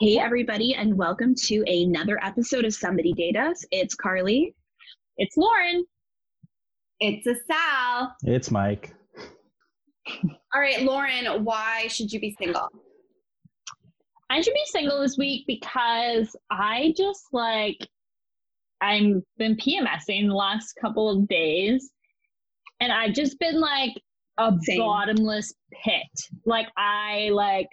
Hey, everybody, and welcome to another episode of Somebody Date Us. It's Carly. It's Lauren. It's a Sal. It's Mike. All right, Lauren, why should you be single? I should be single this week because I just like I've been PMSing the last couple of days and I've just been like a Same. bottomless pit. Like I like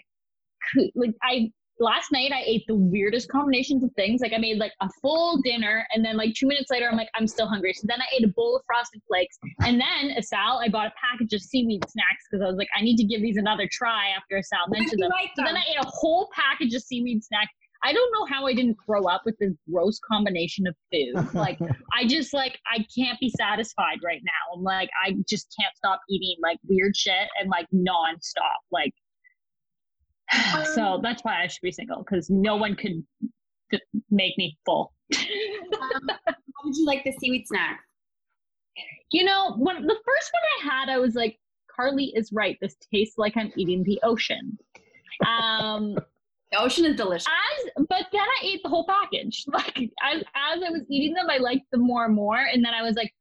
like I last night I ate the weirdest combinations of things. Like I made like a full dinner and then like two minutes later I'm like I'm still hungry. So then I ate a bowl of frosted flakes and then a Asal I bought a package of seaweed snacks because I was like I need to give these another try after a Asal mentioned them. like So then. I ate a whole package of seaweed snacks. I don't know how I didn't grow up with this gross combination of food. Like I just like I can't be satisfied right now. I'm like I just can't stop eating like weird shit and like nonstop. Like so that's why I should be single because no one could f- make me full. Um, how would you like the seaweed snack? you know, when the first one I had, I was like, Carly is right. This tastes like I'm eating the ocean. Um, The ocean is delicious. as but then I ate the whole package. Like as as I was eating them, I liked them more and more. And then I was like,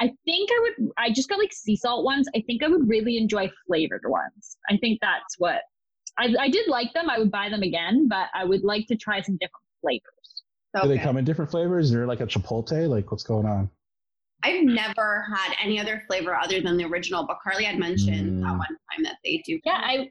I think I would. I just got like sea salt ones. I think I would really enjoy flavored ones. I think that's what I, I did like them. I would buy them again, but I would like to try some different flavors. So Do they come in different flavors? Is there like a chipotle? Like what's going on? I've never had any other flavor other than the original, but Carly had mentioned that Mm. one time that they do. Yeah, I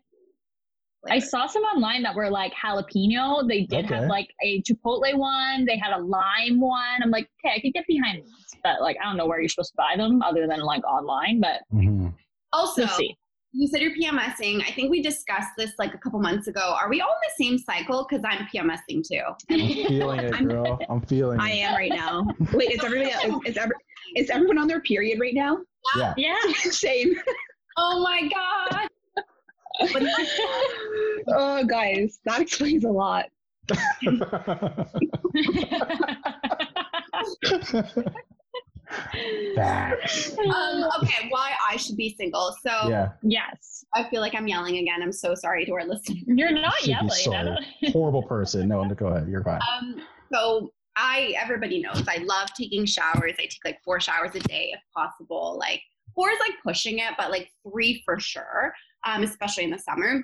I saw some online that were like jalapeno. They did Okay. have like a chipotle one. They had a lime one. I'm like, okay, I could get behind these, but like I don't know where you're supposed to buy them other than like online. But Mhm. Also, we'll see. You said you're PMSing. I think we discussed this like a couple months ago. Are we all in the same cycle? Because I'm PMSing too. I'm feeling it, I'm- girl. I'm feeling I am right now. Wait, is everybody is, is, every, is everyone on their period right now? Yeah. Yeah. Same. Oh my god! Oh, guys, that explains a lot. Facts. um, okay, why I should be single? So Yeah. yes. I feel like I'm yelling again. I'm so sorry to our listeners. You're not Should be yelling. I sorry. don't- Horrible person. No, go ahead. You're fine. Um, so I everybody knows I love taking showers. I take like four showers a day if possible. Like four is like pushing it, but like three for sure. Um, especially in the summer.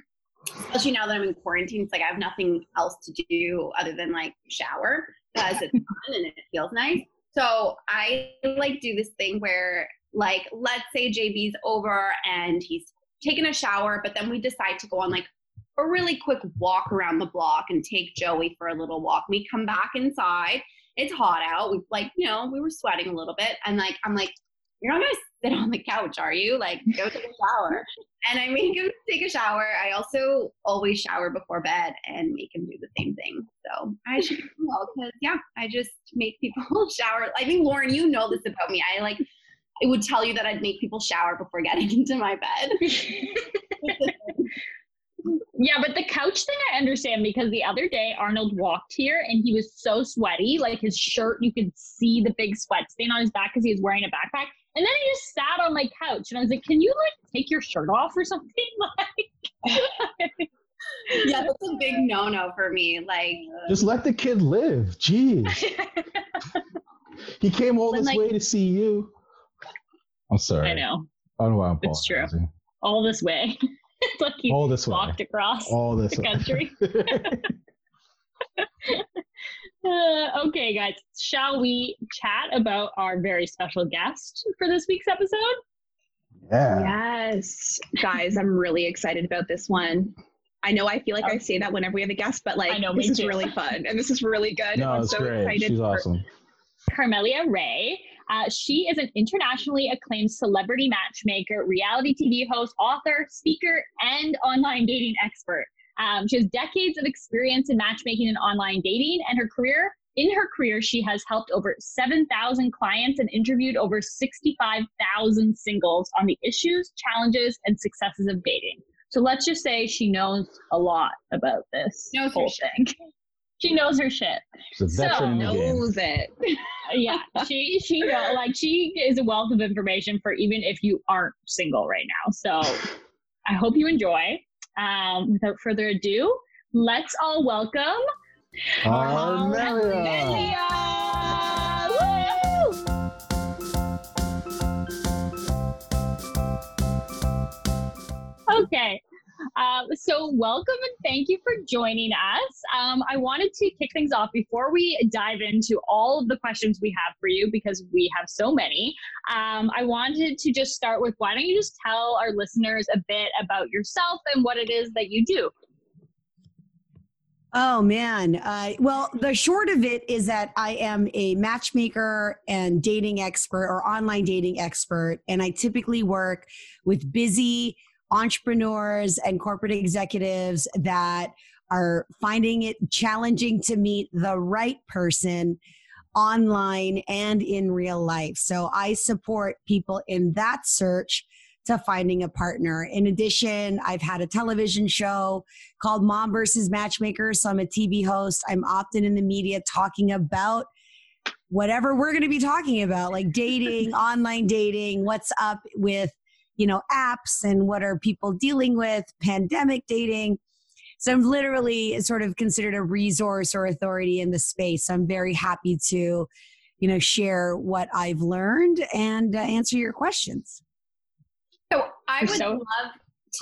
Especially now that I'm in quarantine, it's like I have nothing else to do other than like shower because it's fun and it feels nice. So I like do this thing where like let's say JB's over and he's taken a shower, but then we decide to go on like a really quick walk around the block and take Joey for a little walk. We come back inside. It's hot out. We like, you know, we were sweating a little bit. And like, I'm like, you're not gonna sit on the couch, are you? Like, go take a shower. And I make him take a shower. I also always shower before bed and make him do the same thing. So I should well because yeah, I just make people shower. I think Lauren, you know this about me. I like I would tell you that I'd make people shower before getting into my bed. Yeah, but the couch thing I understand because the other day Arnold walked here and he was so sweaty, like his shirt, you could see the big sweat stain on his back because he was wearing a backpack. And then I just sat on my couch and I was like, Can you like take your shirt off or something? Like yeah, that's a big no no for me. Like Just let the kid live. Jeez. He came all But, this like- way to see you. I'm sorry. I know. I don't know why I'm It's true. All this way. it's like he All this way. walked across All this the way. country. Uh, okay, guys, shall we chat about our very special guest for this week's episode? yeah. Yes, guys, I'm really excited about this one. I know I feel like I say that whenever we have a guest, but like I know, this is too. really fun and this is really good. No, I'm it's so great. excited. She's for- awesome. Carmelia Ray. Uh, she is an internationally acclaimed celebrity matchmaker, reality TV host, author, speaker, and online dating expert. Um, she has decades of experience in matchmaking and online dating, and her career in her career, she has helped over 7,000 clients and interviewed over 65,000 singles on the issues, challenges, and successes of dating. So let's just say she knows a lot about this Knows her whole thing. She knows her shit. She's a veteran in the game. Knows it. Yeah, she she know like she is a wealth of information for even if you aren't single right now. So I hope you enjoy. Um, without further ado, let's all welcome Carmelia. Woo! Okay. Um, so, welcome and thank you for joining us. Um, I wanted to kick things off before we dive into all of the questions we have for you because we have so many. Um, I wanted to just start with why don't you just tell our listeners a bit about yourself and what it is that you do? Oh man. Uh, well, the short of it is that I am a matchmaker and dating expert or online dating expert. And I typically work with busy entrepreneurs and corporate executives that are finding it challenging to meet the right person online and in real life. So I support people in that search to finding a partner. In addition, I've had a television show called Mom versus Matchmaker. So I'm a TV host. I'm often in the media talking about whatever we're going to be talking about, like dating, online dating, what's up with, you know, apps and what are people dealing with, pandemic dating. So I'm literally sort of considered a resource or authority in the space. So I'm very happy to, you know, share what I've learned and uh, answer your questions. So I would so- love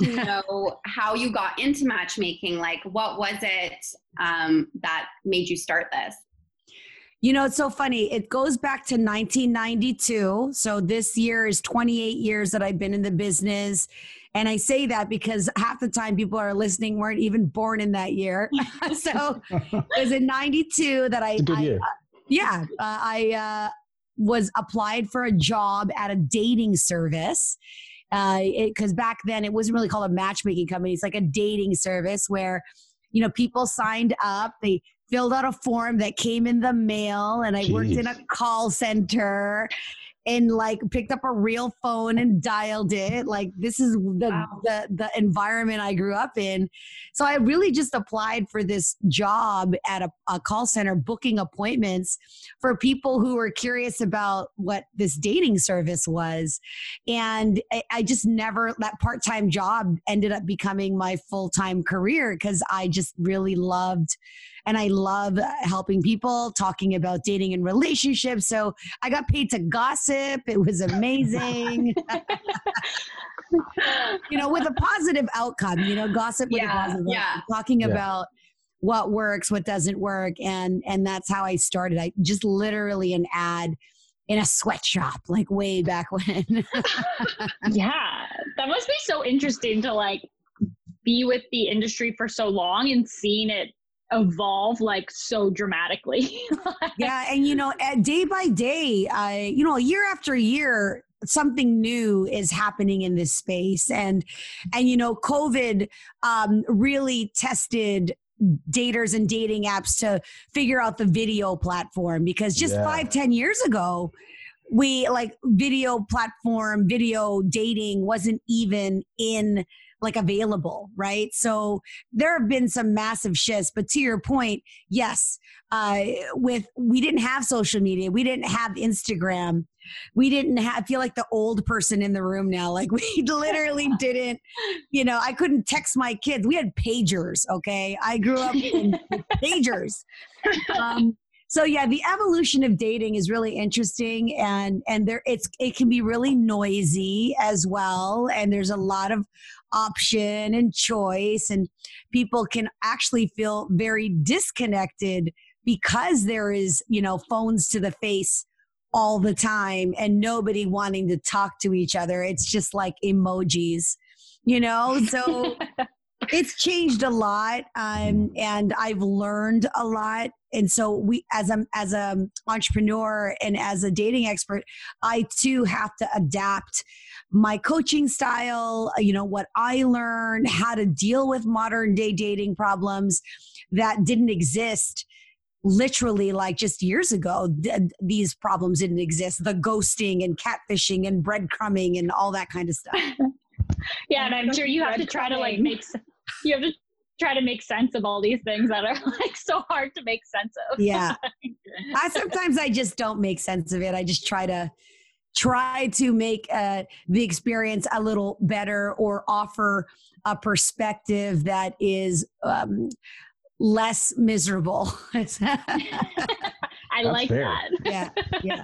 to know how you got into matchmaking. Like, what was it um, that made you start this? You know, it's so funny. It goes back to 1992. So this year is 28 years that I've been in the business. And I say that because half the time people are listening weren't even born in that year. so it was in 92 that I, It's a good I- year. yeah, uh, I uh, was applied for a job at a dating service. Because back then it wasn't really called a matchmaking company; it's like a dating service where, you know, people signed up. They filled out a form that came in the mail, and I worked in a call center. And like picked up a real phone and dialed it. Like this is the Wow. the the environment I grew up in. So I really just applied for this job at a, a call center, booking appointments for people who were curious about what this dating service was. And I, I just never, that part time job ended up becoming my full time career because I just really loved and I love helping people, talking about dating and relationships. So I got paid to gossip. It was amazing. you know, with a positive outcome, you know, gossip with a Yeah, positive yeah. outcome, talking Yeah. about what works, what doesn't work. And and that's how I started. I just literally an ad in a sweatshop, like way back when. yeah, that must be so interesting to like be with the industry for so long and seeing it evolve like so dramatically. yeah, and you know, day by day, I you know, year after year, something new is happening in this space, and and you know, COVID um, really tested daters and dating apps to figure out the video platform because just Yeah. five ten years ago we like video platform video dating wasn't even in like available right? So there have been some massive shifts but to your point yes uh with we didn't have social media we didn't have instagram we didn't have I feel like the old person in the room now like we literally didn't you know i couldn't text my kids we had pagers okay? I grew up in pagers. Um so yeah the evolution of dating is really interesting and and there it's it can be really noisy as well and there's a lot of option and choice and people can actually feel very disconnected because there is you know phones to the face all the time and nobody wanting to talk to each other. It's just like emojis you know? So it's changed a lot um, and i've learned a lot and so we as a as a entrepreneur and as a dating expert i too have to adapt my coaching style uh, you know what i learned how to deal with modern day dating problems that didn't exist literally like just years ago. Th- these problems didn't exist. The ghosting and catfishing and breadcrumbing and all that kind of stuff. Yeah and i'm sure you have to try to like make you have to try to make sense of all these things that are like so hard to make sense of. Yeah. I sometimes i just don't make sense of it. I just try to try to make uh, the experience a little better or offer a perspective that is um, less miserable. I like fair. that. Yeah yeah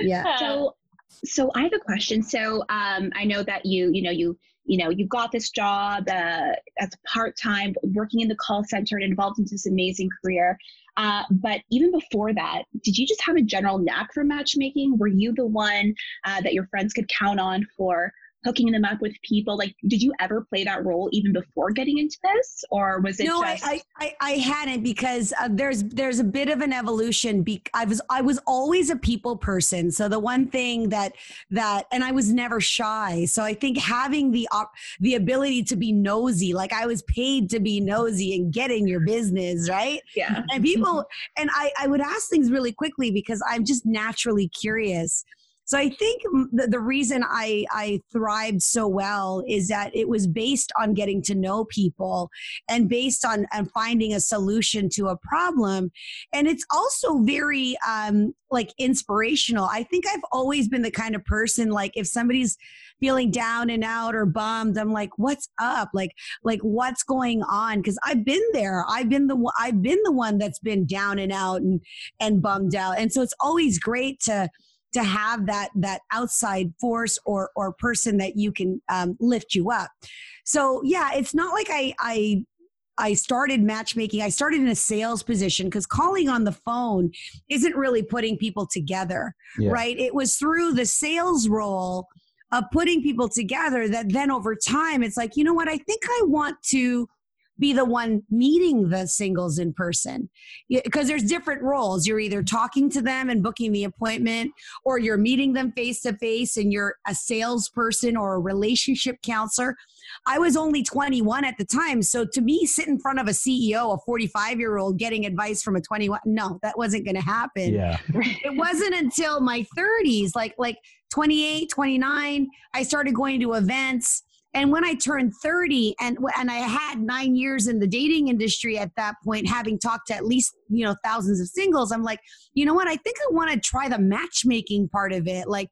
yeah. So, so I have a question. So, um, I know that you, you know, you, you know, you got this job uh, as part time, working in the call center, and involved in this amazing career. Uh, but even before that, did you just have a general knack for matchmaking? Were you the one uh, that your friends could count on for hooking them up with people? Like, did you ever play that role even before getting into this, or was it no, just? I, I, I hadn't because uh, there's there's a bit of an evolution. Be- I was I was always a people person. So the one thing that that and I was never shy. So I think having the op- the ability to be nosy, like I was paid to be nosy and get in your business, right? yeah. And people and I I would ask things really quickly because I'm just naturally curious. So I think the, the reason I, I thrived so well is that it was based on getting to know people and based on, on finding a solution to a problem. And it's also very um, like inspirational. I think I've always been the kind of person like if somebody's feeling down and out or bummed, I'm like, what's up? Like, like what's going on? Because I've been there. I've been the I've been the one that's been down and out and and bummed out. And so it's always great to to have that that outside force or or person that you can um, lift you up. So yeah, it's not like I I I started matchmaking. I started in a sales position because calling on the phone isn't really putting people together, Yeah. right? It was through the sales role of putting people together that then over time it's like, you know what? I think I want to be the one meeting the singles in person because there's different roles. You're either talking to them and booking the appointment, or you're meeting them face to face and you're a salesperson or a relationship counselor. I was only 21 at the time. So to me, sit in front of a CEO, a 45 year old, getting advice from a 21, no, that wasn't going to happen. Yeah. It wasn't until my 30s, like like 28, 29, I started going to events. And when I turned 30 and and I had 9 years in the dating industry at that point having talked to at least, you know, thousands of singles, I'm like, you know what? I think I want to try the matchmaking part of it. Like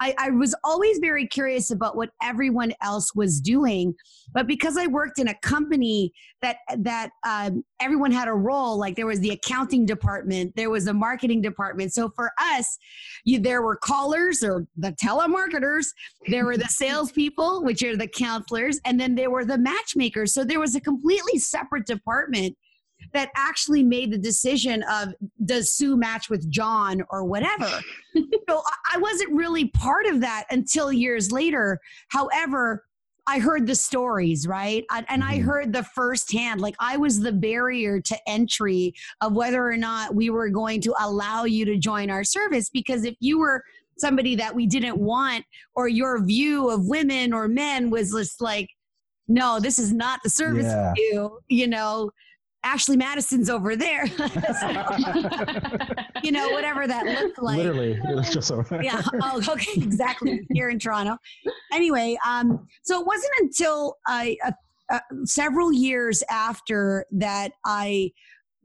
I, I was always very curious about what everyone else was doing, but because I worked in a company that that um, everyone had a role, like there was the accounting department, there was the marketing department. So for us, you, there were callers or the telemarketers, there were the salespeople, which are the counselors, and then there were the matchmakers. So there was a completely separate department that actually made the decision of does Sue match with John or whatever. so I- wasn't really part of that until years later. However, I heard the stories, right? And I Mhm. heard the firsthand, like I was the barrier to entry of whether or not we were going to allow you to join our service. Because if you were somebody that we didn't want, or your view of women or men was just like, no, this is not the service Yeah. for you, you know, Ashley Madison's over there. you know, whatever that looked like. Literally, it was just so. Yeah. Oh, okay. Exactly. Here in Toronto. Anyway, um, so it wasn't until I, uh, uh, several years after that I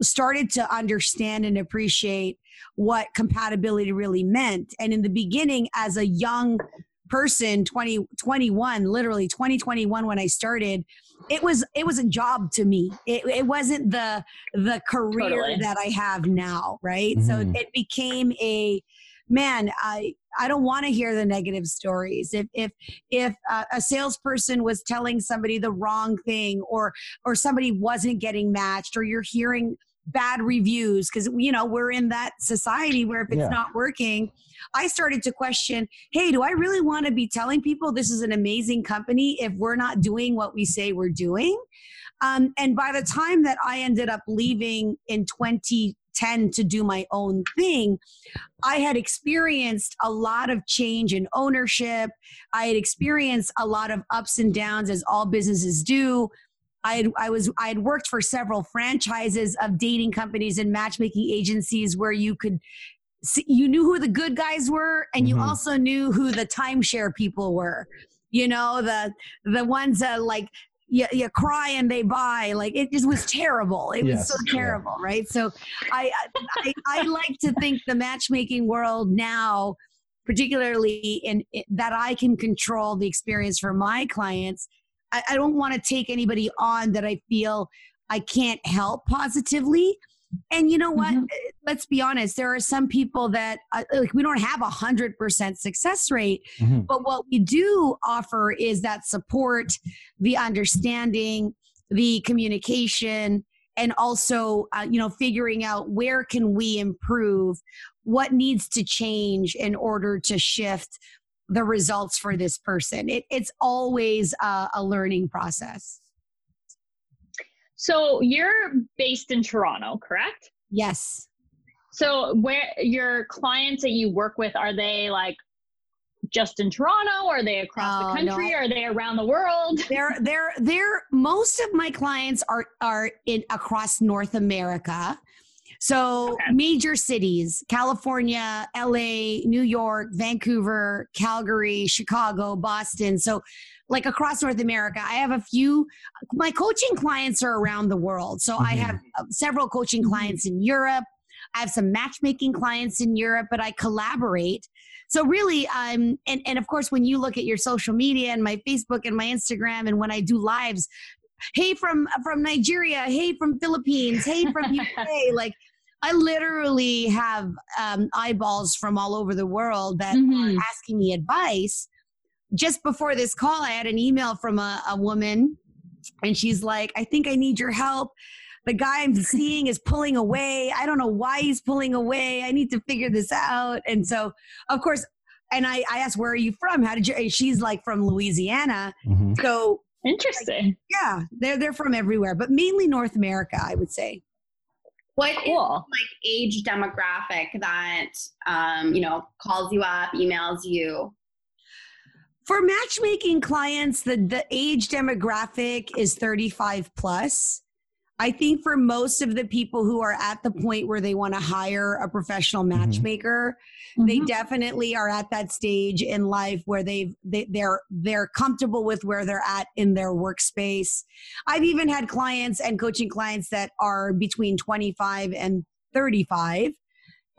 started to understand and appreciate what compatibility really meant. And in the beginning, as a young person, 20, 21, literally 2021, when I started, it was, it was a job to me. It, it wasn't the, the career Totally. that I have now. Right. So Mhm. it became a, man, I, I don't want to hear the negative stories. If if if uh, a salesperson was telling somebody the wrong thing, or or somebody wasn't getting matched, or you're hearing bad reviews because you know we're in that society where if it's Yeah. not working, I started to question, hey, do I really want to be telling people this is an amazing company if we're not doing what we say we're doing? Um, and by the time that I ended up leaving in 2010 to do my own thing, I had experienced a lot of change in ownership. I had experienced a lot of ups and downs as all businesses do. I had, I was I had worked for several franchises of dating companies and matchmaking agencies where you could see, you knew who the good guys were and you Mhm. also knew who the timeshare people were. You know the the ones that like you, you cry and they buy like it just was terrible. It was so Yes, yeah. terrible, right? So I, I I like to think the matchmaking world now, particularly in, in that I can control the experience for my clients. I, I don't want to take anybody on that I feel I can't help positively. And you know what? Mhm. Let's be honest. There are some people that uh, like we don't have a hundred percent success rate, Mhm. but what we do offer is that support, the understanding, the communication, and also uh, you know figuring out where can we improve, what needs to change in order to shift the results for this person. It, it's always uh, a learning process. So you're based in Toronto, correct? Yes. So where your clients that you work with are they like just in Toronto? Are they across Oh, the no, country? I- are they around the world? they're they're they're most of my clients are are in across North America. So Okay. major cities, California, LA, New York, Vancouver, Calgary, Chicago, Boston. So like across North America, I have a few my coaching clients are around the world. So I Mhm. have uh, several coaching clients in Europe. I have some matchmaking clients in Europe, but I collaborate. So really, um, and and of course, when you look at your social media and my Facebook and my Instagram, and when I do lives, hey from from Nigeria, hey from Philippines, hey from UK, like I literally have um, eyeballs from all over the world that Mhm. are asking me advice. Just before this call, I had an email from a, a woman, and she's like, "I think I need your help." The guy I'm seeing is pulling away. I don't know why he's pulling away. I need to figure this out. And so, of course, and I, I asked, Where are you from? How did you? She's like from Louisiana. Mhm. So, Interesting. yeah, they're, they're from everywhere, but mainly North America, I would say. What is Cool. like age demographic that um, you know calls you up, emails you? For matchmaking clients, the, the age demographic is 35 plus. I think for most of the people who are at the point where they want to hire a professional matchmaker, they Mhm. definitely are at that stage in life where they've they, they're they're comfortable with where they're at in their workspace. I've even had clients and coaching clients that are between 25 and 35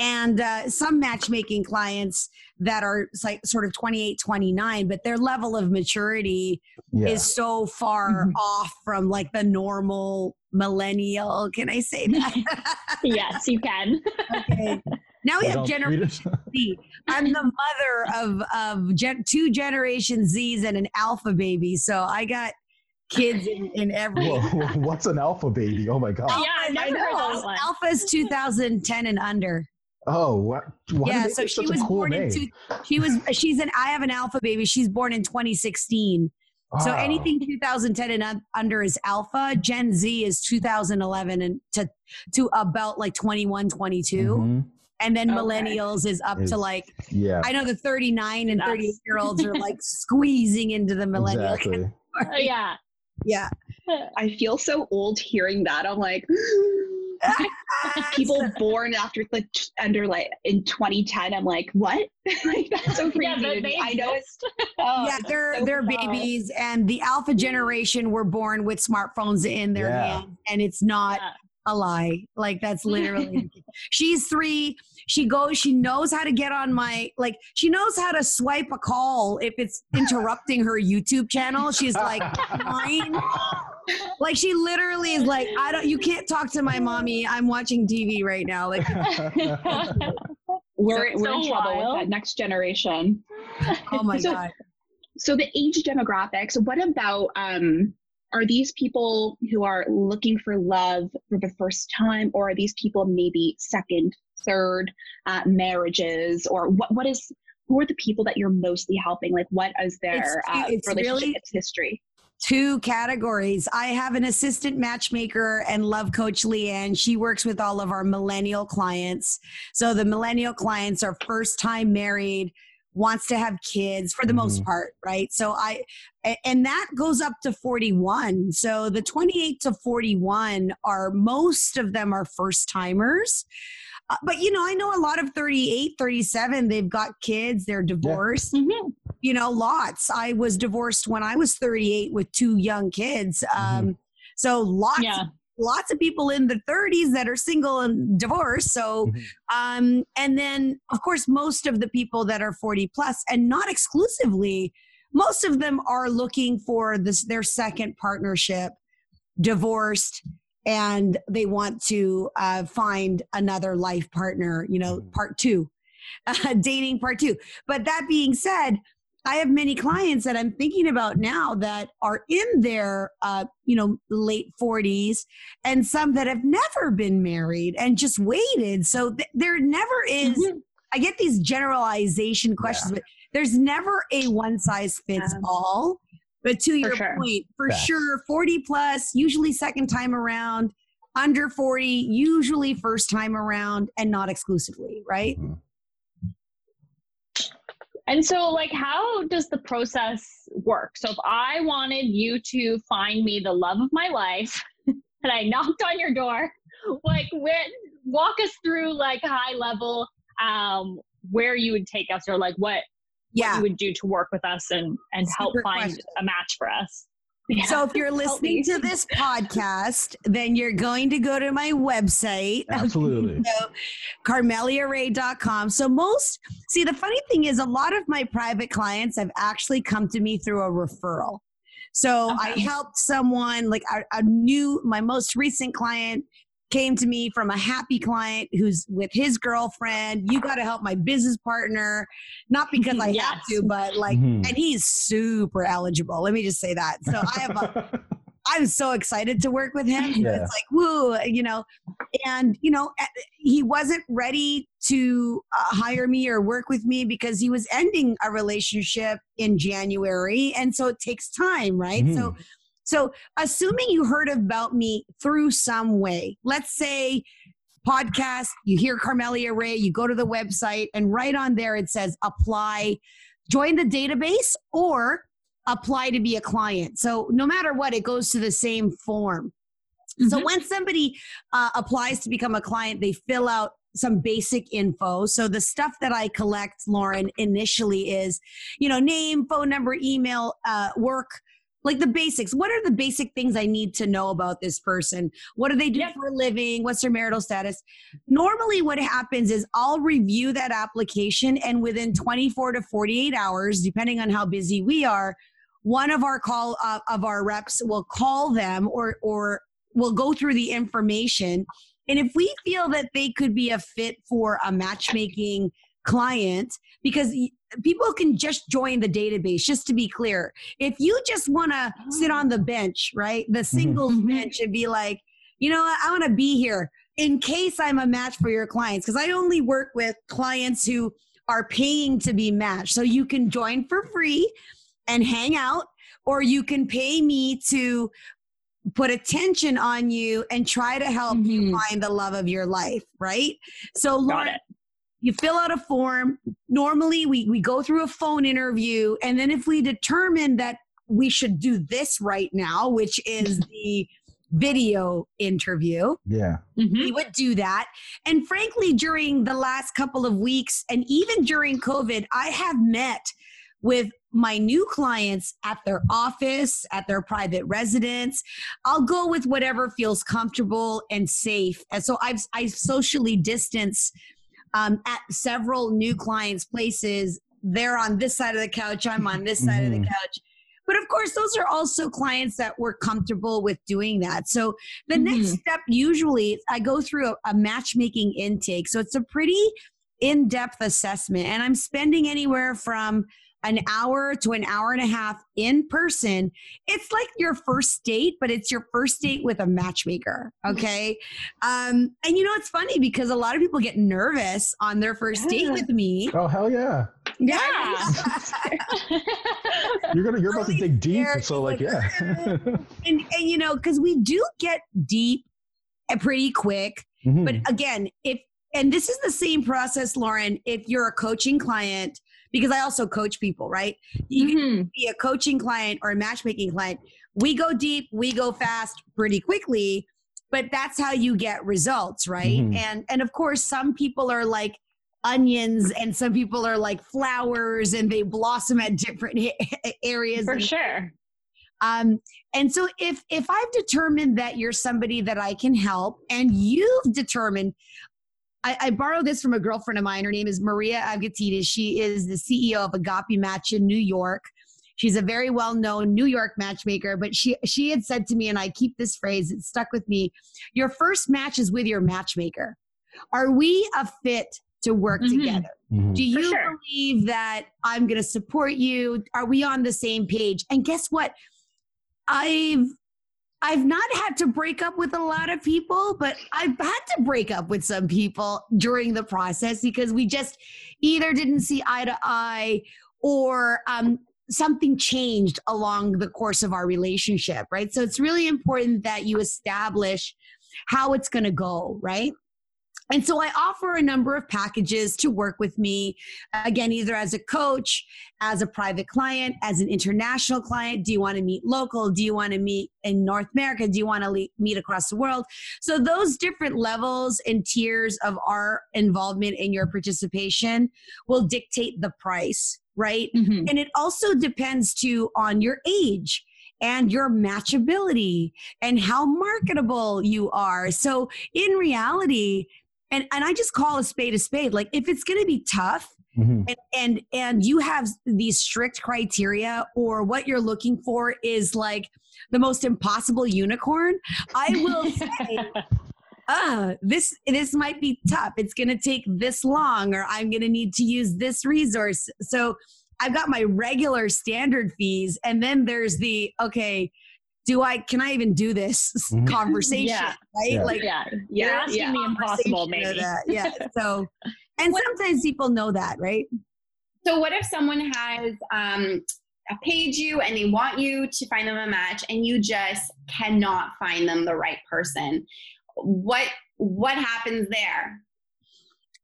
and uh, some matchmaking clients that are like sort of 28 29 but their level of maturity Yeah. is so far Mhm. off from like the normal millennial can i say that yes, you can. okay now we We have Generation Z. I'm the mother of of gen- two generation z's and an alpha baby so i got kids in, in every Whoa, what's an alpha baby? Oh my god. Yeah, I never heard Alpha- those. Alpha is 2010 and under. Oh, what? Why yeah, so she was cool born name? in two, she was she's an I have an alpha baby. She's born in 2016. So Wow. anything 2010 and under is alpha. Gen Z is 2011 and to to about like 21, 22. Mhm. And then Okay. millennials is up Is- to like Yeah. I know the 39 and 30 year olds are like squeezing into the millennial. Exactly. Oh, yeah. Yeah. I feel so old hearing that. I'm like, people born after like t- under like in 2010. I'm like, what? like, that's so crazy. Yeah, they me. I know it's oh, yeah, it's they're so they're far. babies, and the alpha generation were born with smartphones in their Yeah. hand, and it's not Yeah. A lie. Like that's literally. she's three. She goes. She knows how to get on my like. She knows how to swipe a call if it's interrupting her YouTube channel. She's like nine. Like she literally is like, I don't. You can't talk to my mommy. I'm watching TV right now. Like, We're, So- we're in so trouble wild. with that next generation. oh my So- god. So the age demographics, what about um are these people who are looking for love for the first time or are these people maybe second, third uh, marriages or what what is who are the people that you're mostly helping? Like what is their It's- uh, it's relationship really- history? two categories. I have an assistant matchmaker and love coach Leanne. She works with all of our millennial clients. So the millennial clients are first time married, wants to have kids for the mm-hmm. most part, right? So I, and that goes up to 41. So the 28 to 41 are most of them are first timers. Uh, but you know, I know a lot of 38, 37, they've got kids, they're divorced. Yeah. Mm-hmm. You know, lots. I was divorced when I was 38 with two young kids. Mm-hmm. Um, so lots yeah lots of people in the 30s that are single and divorced so mm-hmm. um and then of course most of the people that are 40 plus and not exclusively most of them are looking for this their second partnership divorced and they want to uh, find another life partner you know mm-hmm. part two uh, dating part two but that being said I have many clients that I'm thinking about now that are in their, uh, you know, late 40s, and some that have never been married and just waited. So th- there never is. Mm-hmm. I get these generalization questions, yeah. but there's never a one size fits yeah. all. But to your sure. point, for sure, 40 plus, usually second time around, under 40, usually first time around, and not exclusively, right? Mm-hmm. And so, like, how does the process work? So, if I wanted you to find me the love of my life and I knocked on your door, like, when, walk us through, like, high level, um, where you would take us or, like, what, yeah. what you would do to work with us and, and help find question. a match for us. Yeah. So if you're listening to this podcast, then you're going to go to my website. Absolutely. so, carmeliaray.com. So most see the funny thing is a lot of my private clients have actually come to me through a referral. So okay. I helped someone like a, a new my most recent client came to me from a happy client who's with his girlfriend. You got to help my business partner, not because I yes. have to, but like, mm-hmm. and he's super eligible. Let me just say that. So I have a, I'm so excited to work with him. Yeah. It's like, woo, you know, and, you know, eh, he wasn't ready to uh, hire me or work with me because he was ending a relationship in January. And so it takes time, right? Mm-hmm. So, so, assuming you heard about me through some way, let's say podcast, you hear Carmelia Ray, you go to the website, and right on there it says apply, join the database, or apply to be a client. So, no matter what, it goes to the same form. Mm-hmm. So, when somebody uh, applies to become a client, they fill out some basic info. So the stuff that I collect, Lauren, initially is, you know, name, phone number, email, uh, work like the basics. What are the basic things I need to know about this person? What do they do yep. for a living? What's their marital status? Normally, what happens is I'll review that application, and within 24 to 48 hours, depending on how busy we are, one of our call uh, of our reps will call them or or will go through the information. And if we feel that they could be a fit for a matchmaking client, because people can just join the database just to be clear if you just want to sit on the bench right the mm-hmm. singles mm-hmm. bench and be like you know what? i want to be here in case i'm a match for your clients because i only work with clients who are paying to be matched so you can join for free and hang out or you can pay me to put attention on you and try to help mm-hmm. you find the love of your life right so lauren you fill out a form. Normally, we, we go through a phone interview. And then if we determine that we should do this right now, which is the video interview. Yeah. Mm-hmm. We would do that. And frankly, during the last couple of weeks and even during COVID, I have met with my new clients at their office, at their private residence. I'll go with whatever feels comfortable and safe. And so I've I socially distance um, at several new clients' places. They're on this side of the couch, I'm on this side mm-hmm. of the mm-hmm. couch. But of course, those are also clients that were comfortable with doing that. So the mm-hmm. next step, usually, I go through a, a matchmaking intake. So it's a pretty in depth assessment, and I'm spending anywhere from an hour to an hour and a half in person. It's like your first date, but it's your first date with a matchmaker. Okay. Um, and you know, it's funny because a lot of people get nervous on their first date with me. Oh hell yeah! Yeah. You're gonna you're about to dig deep. scared. So like Like, yeah. and, and you know, because we do get deep and pretty quick. Mhm. But again, if and this is the same process, Lauren, if you're a coaching client, because I also coach people, right? You can Mhm. be a coaching client or a matchmaking client. We go deep, we go fast pretty quickly, but that's how you get results, right? Mhm. And and of course, some people are like onions and some people are like flowers and they blossom at different areas For and sure. um, and so if if I've determined that you're somebody that I can help, and you've determined, I, I borrowed this from a girlfriend of mine. Her name is Maria Avgitidis. She is the CEO of Agape Match in New York. She's a very well known New York matchmaker, but she she had said to me, and I keep this phrase, it stuck with me. Your first match is with your matchmaker. Are we a fit to work Mhm. together? Mhm. Do you sure. believe that I'm going to support you? Are we on the same page? And guess what? I've I've not had to break up with a lot of people, but I've had to break up with some people during the process because we just either didn't see eye to eye or um, something changed along the course of our relationship, right? So it's really important that you establish how it's going to go, right? And so I offer a number of packages to work with me, again, either as a coach, as a private client, as an international client. Do you want to meet local? Do you want to meet in North America? Do you want to meet across the world? So those different levels and tiers of our involvement in your participation will dictate the price, right? Mhm. and it also depends too on your age and your matchability and how marketable you are so in reality and, and i just call a spade a spade. Like if it's going to be tough Mhm. and, and and you have these strict criteria or what you're looking for is like the most impossible unicorn i will say uh this this might be tough. It's going to take this long or i'm going to need to use this resource. So i've got my regular standard fees and then there's the okay do i can i even do this Mhm. conversation Yeah. right Yeah. like yeah. You're Yeah, asking yeah. the impossible, conversation maybe. that. yeah so and sometimes people know that right So what if someone has um, paid you and they want you to find them a match and you just cannot find them the right person? What what happens there?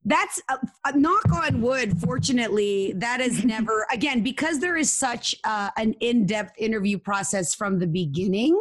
That's a, a knock on wood fortunately that is never again because there is such uh, an in-depth interview process from the beginning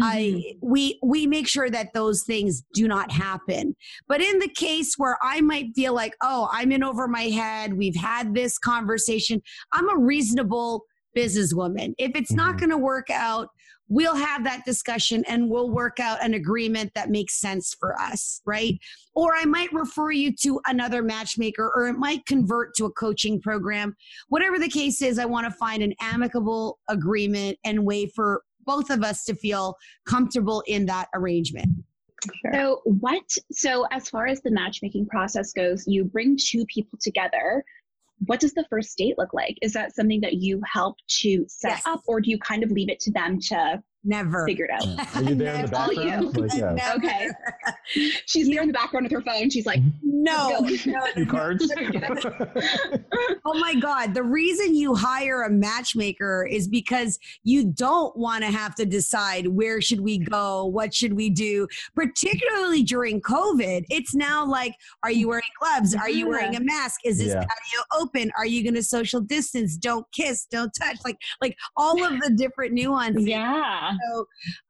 I we we make sure that those things do not happen. But in the case where I might feel like, oh, I'm in over my head, we've had this conversation. I'm a reasonable businesswoman. If it's not Mhm. going to work out, we'll have that discussion and we'll work out an agreement that makes sense for us, right? Or I might refer you to another matchmaker or it might convert to a coaching program. Whatever the case is, I want to find an amicable agreement and way for both of us to feel comfortable in that arrangement. So what? So as far as the matchmaking process goes, you bring two people together. What does the first date look like? Is that something that you help to set Yes. up, or do you kind of leave it to them to Never. figured it out? Are you there in the Never. background? Like, yeah. Okay. She's there in the background with her phone. She's like, No. no, Few cards. Oh my God. The reason you hire a matchmaker is because you don't want to have to decide where should we go? What should we do? Particularly during COVID. It's now like, are you wearing gloves? Are you wearing a mask? Is this Yeah. patio open? Are you going to social distance? Don't kiss, don't touch. Like, like all of the different nuances. Yeah. So,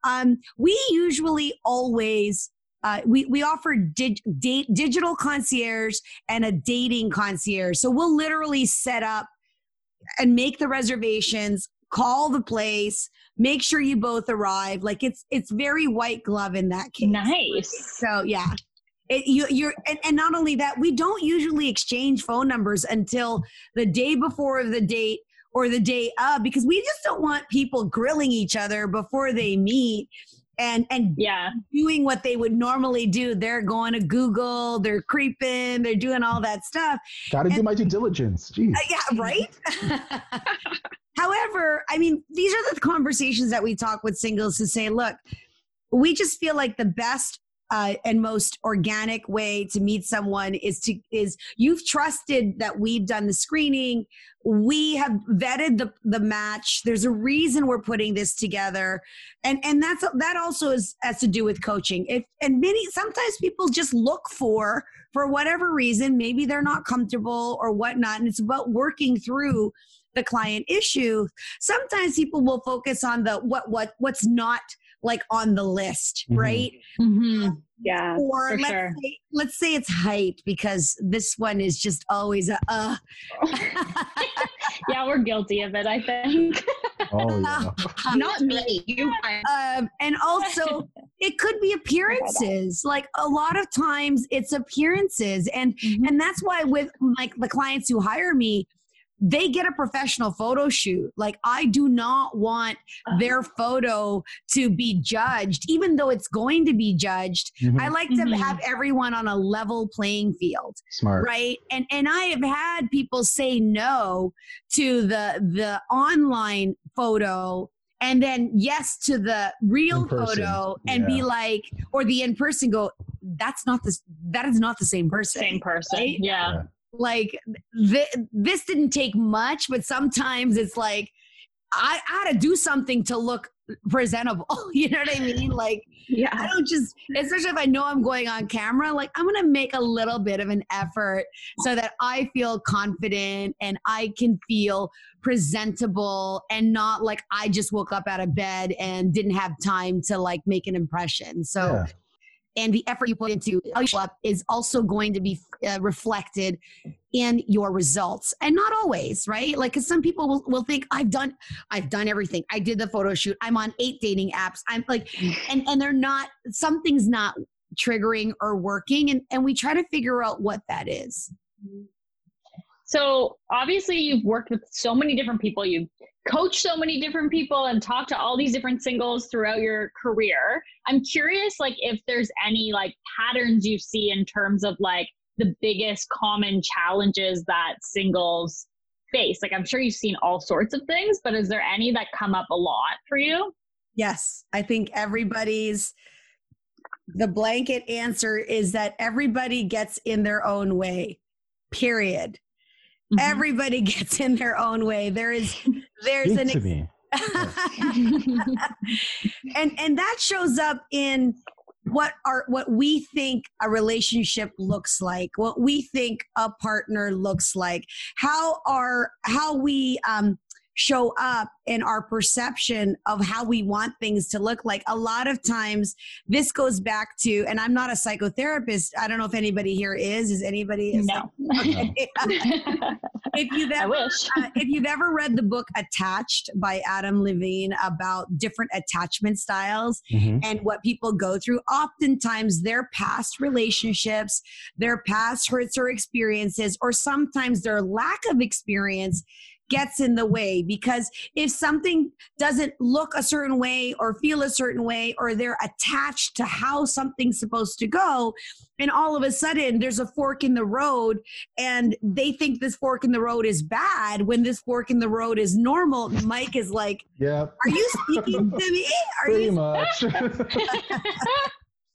um, we usually always uh, we we offer dig, date, digital concierge and a dating concierge. So we'll literally set up and make the reservations, call the place, make sure you both arrive. Like it's it's very white glove in that case. Nice. So yeah. It, you, you're and, and not only that, we don't usually exchange phone numbers until the day before the date or the day of because we just don't want people grilling each other before they meet and and Yeah. doing what they would normally do. They're going to Google, they're creeping, they're doing all that stuff. Gotta do my due diligence. Jeez. Uh, yeah, right? However, I mean, these are the conversations that we talk with singles to say, look, we just feel like the best uh, and most organic way to meet someone is to is you've trusted that we've done the screening. We have vetted the the match. There's a reason we're putting this together. And and that's that also is has to do with coaching. If and many sometimes people just look for for whatever reason maybe they're not comfortable or whatnot and it's about working through the client issue. Sometimes people will focus on the what what what's not like on the list Mhm. right Mm-hmm. Yeah. or for let's sure. say let's say it's height because this one is just always a uh Yeah, we're guilty of it, I think. Oh yeah. Not me. You um, and also it could be appearances like a lot of times it's appearances and and that's why with like the clients who hire me they get a professional photo shoot like i do not want their photo to be judged even though it's going to be judged Mhm. i like to Mhm. have everyone on a level playing field Smart. right and and i have had people say no to the the online photo and then yes to the real photo and be like or the in person go that's not the that is not the same person Same person. Right? Yeah. Yeah. Like th- this didn't take much but sometimes it's like I, I had to do something to look presentable you know what i mean like yeah. I don't just, especially if I know I'm going on camera, like I'm going to make a little bit of an effort so that I feel confident and I can feel presentable and not like I just woke up out of bed and didn't have time to like make an impression. So, Yeah. And the effort you put into how you show up is also going to be uh, reflected in your results. And not always right? Like because some people will, will think i've done i've done everything. I did the photo shoot. I'm on eight dating apps. I'm like and and they're not something's not triggering or working and and we try to figure out what that is. So obviously you've worked with so many different people. You've coached so many different people and talk to all these different singles throughout your career. I'm curious like if there's any like patterns you see in terms of like the biggest common challenges that singles face. Like I'm sure you've seen all sorts of things, but is there any that come up a lot for you? Yes, I think everybody's the blanket answer is that everybody gets in their own way. Period. Mhm. Everybody gets in their own way. There is there's Speak an to me. and and that shows up in what are what we think a relationship looks like what we think a partner looks like how are how we um show up in our perception of how we want things to look like a lot of times this goes back to and i'm not a psychotherapist i don't know if anybody here is is anybody a no. psych- if you've I ever wish. uh, if you've ever read the book Attached by Amir Levine about different attachment styles Mhm. and what people go through, oftentimes their past relationships, their past hurts or experiences, or sometimes their lack of experience gets in the way because if something doesn't look a certain way or feel a certain way or they're attached to how something's supposed to go and all of a sudden there's a fork in the road and they think this fork in the road is bad when this fork in the road is normal mike is like Yeah. are you speaking to me are Pretty you much.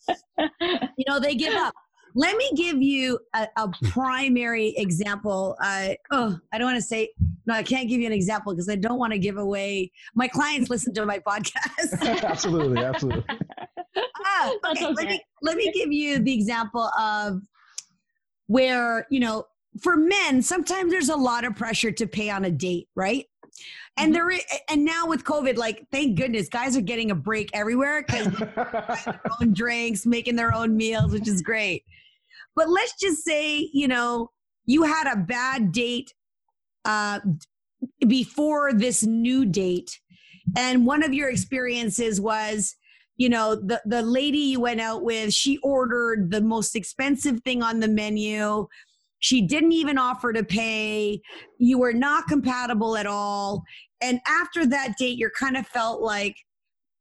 you know they give up let me give you a, a primary example uh, oh i don't want to say no i can't give you an example because i don't want to give away my clients listen to my podcast absolutely, absolutely. ah, That's okay, Let, me, let me give you the example of where, you know, for men, sometimes there's a lot of pressure to pay on a date, right? And Mhm. there is, and now with COVID, like, thank goodness, guys are getting a break everywhere because own drinks, making their own meals, which is great. But let's just say, you know, you had a bad date uh, before this new date, and one of your experiences was, you know, the the lady you went out with, she ordered the most expensive thing on the menu. She didn't even offer to pay. You were not compatible at all. And after that date, you're kind of felt like,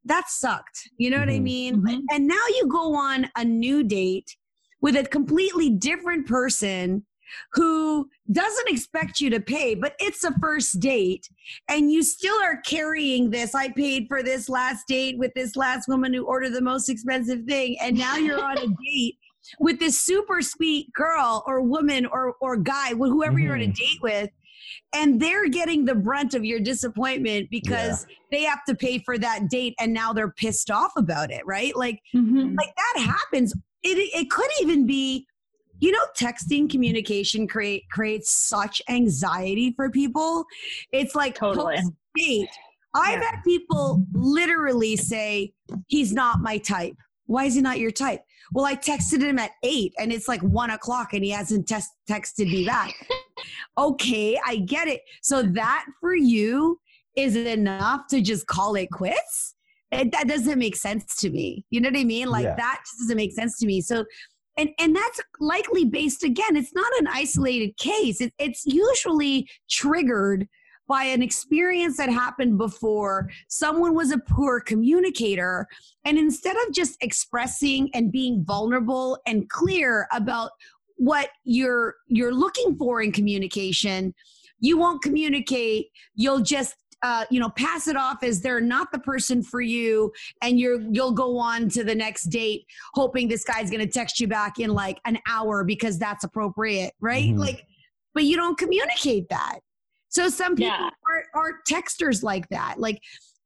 that sucked. You know what I Mhm. mean? Mhm. And now you go on a new date with a completely different person who doesn't expect you to pay, but it's a first date and you still are carrying this. I paid for this last date with this last woman who ordered the most expensive thing. And now you're on a date with this super sweet girl or woman or, or guy, wh- whoever you're on a Mhm. date with. And they're getting the brunt of your disappointment because they have to pay for that date and now they're pissed off about it, right? Like, Mhm. like that happens. It it could even be, you know, texting communication create creates such anxiety for people. It's like Totally. post-date. I've Yeah. had people literally say, "He's not my type." Why is he not your type? Well, I texted him at eight, and it's like one o'clock, and he hasn't tes- texted me back. okay, I get it. So that for you is enough to just call it quits? It, that doesn't make sense to me. You know what I mean? Like Yeah. that just doesn't make sense to me. So, and and that's likely based again. It's not an isolated case. It, it's usually triggered by an experience that happened before. Someone was a poor communicator, and instead of just expressing and being vulnerable and clear about what you're you're looking for in communication, you won't communicate. You'll just uh, you know pass it off as they're not the person for you and you're you'll go on to the next date hoping this guy's going to text you back in like an hour because that's appropriate right? Mhm. like but you don't communicate that. So some people Yeah. aren't, aren't texters like that. Like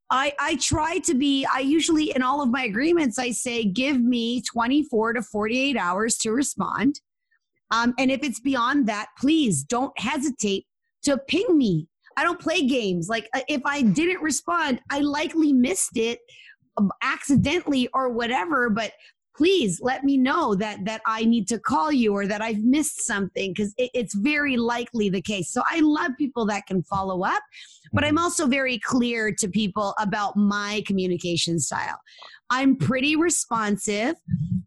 I, I try to be i usually in all of my agreements i say give me 24 to 48 hours to respond. Um, and if it's beyond that please don't hesitate to ping me I don't play games. Like uh, if I didn't respond, I likely missed it um, accidentally or whatever, but please let me know that that I need to call you or that I've missed something because it, it's very likely the case. So I love people that can follow up, but I'm also very clear to people about my communication style. I'm pretty responsive.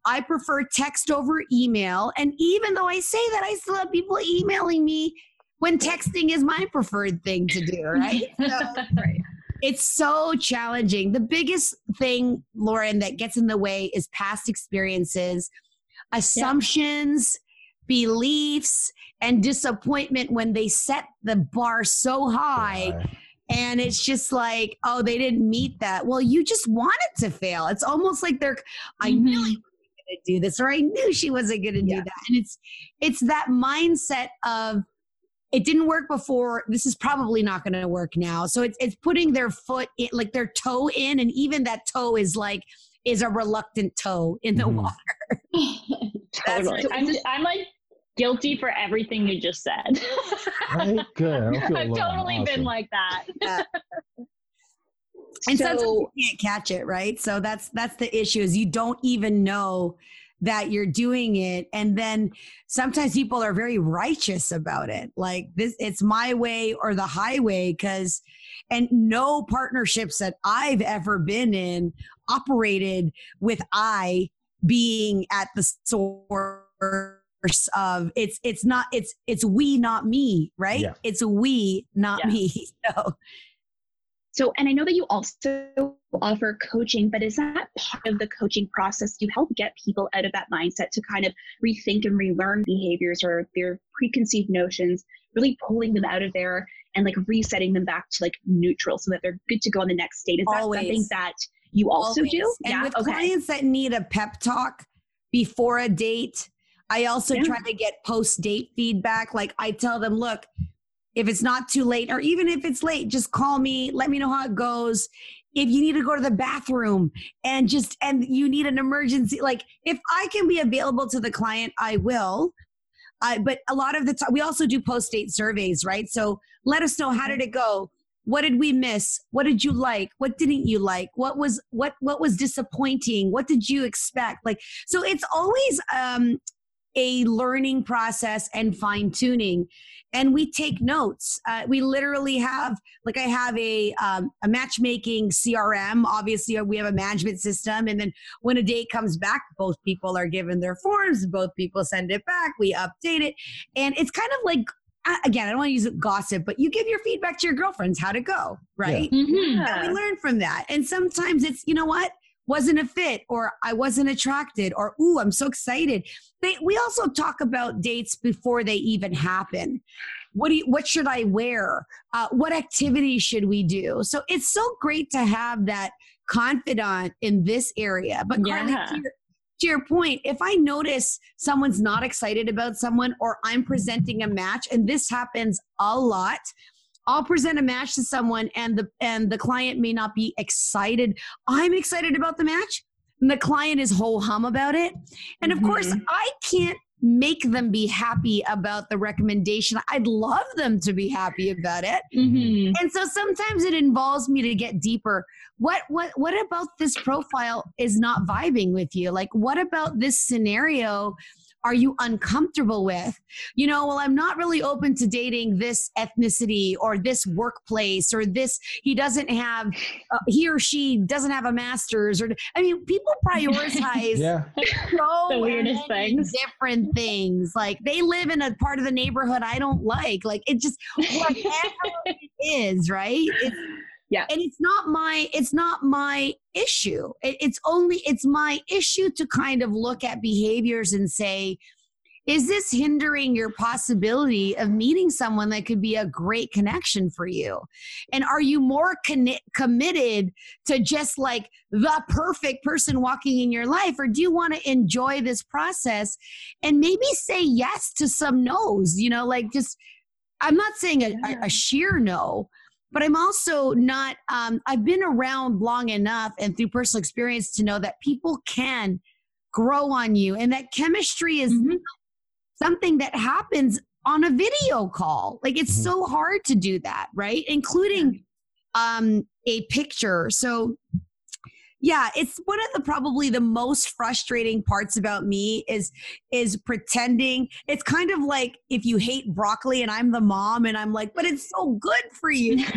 I prefer text over email. And even though I say that, I still have people emailing me when texting is my preferred thing to do, right? So right. it's so challenging. The biggest thing, Lauren, that gets in the way is past experiences, assumptions, beliefs, and disappointment when they set the bar so high. Yeah. And it's just like, oh, they didn't meet that. Well, you just wanted to fail. It's almost like they're, I knew he wasn't going to do this, or I knew she wasn't going to do that. And it's, it's that mindset of, it didn't work before. This is probably not going to work now. So it's it's putting their foot in, like their toe in, and even that toe is like is a reluctant toe in the Mhm. water. Totally. I'm, I'm like guilty for everything you just said. Right? Good. I don't feel I've alone. totally been like that. And sometimes So- you can't catch it, right? So that's that's the issue is you don't even know that you're doing it and then sometimes people are very righteous about it like this it's my way or the highway cuz and no partnerships that I've ever been in operated with I being at the source of it's it's not it's it's we not me right Yeah. it's we not Yeah. me so So, and I know that you also offer coaching, but is that part of the coaching process? You help get people out of that mindset to kind of rethink and relearn behaviors or their preconceived notions, really pulling them out of there and like resetting them back to like neutral so that they're good to go on the next date. Is that something that you also do? Always. And with clients that need a pep talk before a date, I also Yeah. try to get post date feedback. Like I tell them, look, if it's not too late, or even if it's late, just call me, let me know how it goes. If you need to go to the bathroom and just, and you need an emergency, like if I can be available to the client, I will. Uh, but a lot of the time, we also do post date surveys, right? So let us know how did it go? What did we miss? What did you like? What didn't you like? What was what what was disappointing? What did you expect? Like so, it's always um, a learning process and fine tuning. And we take notes. Uh, we literally have, like, I have a um, a matchmaking CRM. Obviously, we have a management system, and then when a date comes back, both people are given their forms. Both people send it back. We update it, and it's kind of like again, I don't want to use it gossip, but you give your feedback to your girlfriends how to go, right? Mhm. And we learn from that. And sometimes it's, you know what? Wasn't a fit or I wasn't attracted or ooh, I'm so excited. They we also talk about dates before they even happen. What do you, what should I wear? Uh, what activity should we do? So it's so great to have that confidant in this area. But Carly, to, your, to your point, if I notice someone's not excited about someone or I'm presenting a match, and this happens a lot, I'll present a match to someone and the and the client may not be excited. I'm excited about the match. And the client is whole hum about it. And of course, I can't make them be happy about the recommendation. I'd love them to be happy about it. Mhm. And so sometimes it involves me to get deeper. What what what about this profile is not vibing with you? Like what about this scenario are you uncomfortable with? You know, well I'm not really open to dating this ethnicity or this workplace or this he doesn't have uh, he or she doesn't have a masters or I mean people prioritize Yeah. so The weirdest many things. different things. Like they live in a part of the neighborhood I don't like. Like it just whatever it is, right? It's, Yeah. And it's not my it's not my issue. It, it's only it's my issue to kind of look at behaviors and say, is this hindering your possibility of meeting someone that could be a great connection for you? And are you more conne- committed to just like the perfect person walking in your life? Or do you want to enjoy this process and maybe say yes to some no's? You know, like just, I'm not saying a, a, a sheer no, but I'm also not, um, I've been around long enough and through personal experience to know that people can grow on you and that chemistry is Mhm. something that happens on a video call. Like it's Mhm. so hard to do that, right? Including um a picture. So yeah, it's one of the probably the most frustrating parts about me is is pretending. It's kind of like if you hate broccoli and I'm the mom and I'm like, but it's so good for you.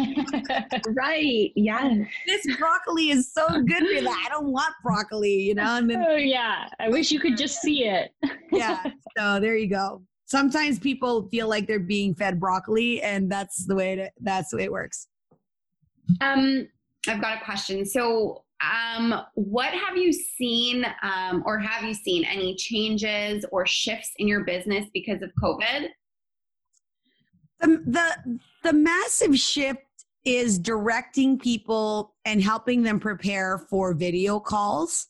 Right. Yeah. this broccoli is so good for you. I don't want broccoli, you know? And then oh yeah. I wish you could just see it. yeah. So there you go. Sometimes people feel like they're being fed broccoli, and that's the way to, that's the way it works. Um, I've got a question. So, um, what have you seen, um, or have you seen any changes or shifts in your business because of COVID? The the the massive shift is directing people and helping them prepare for video calls,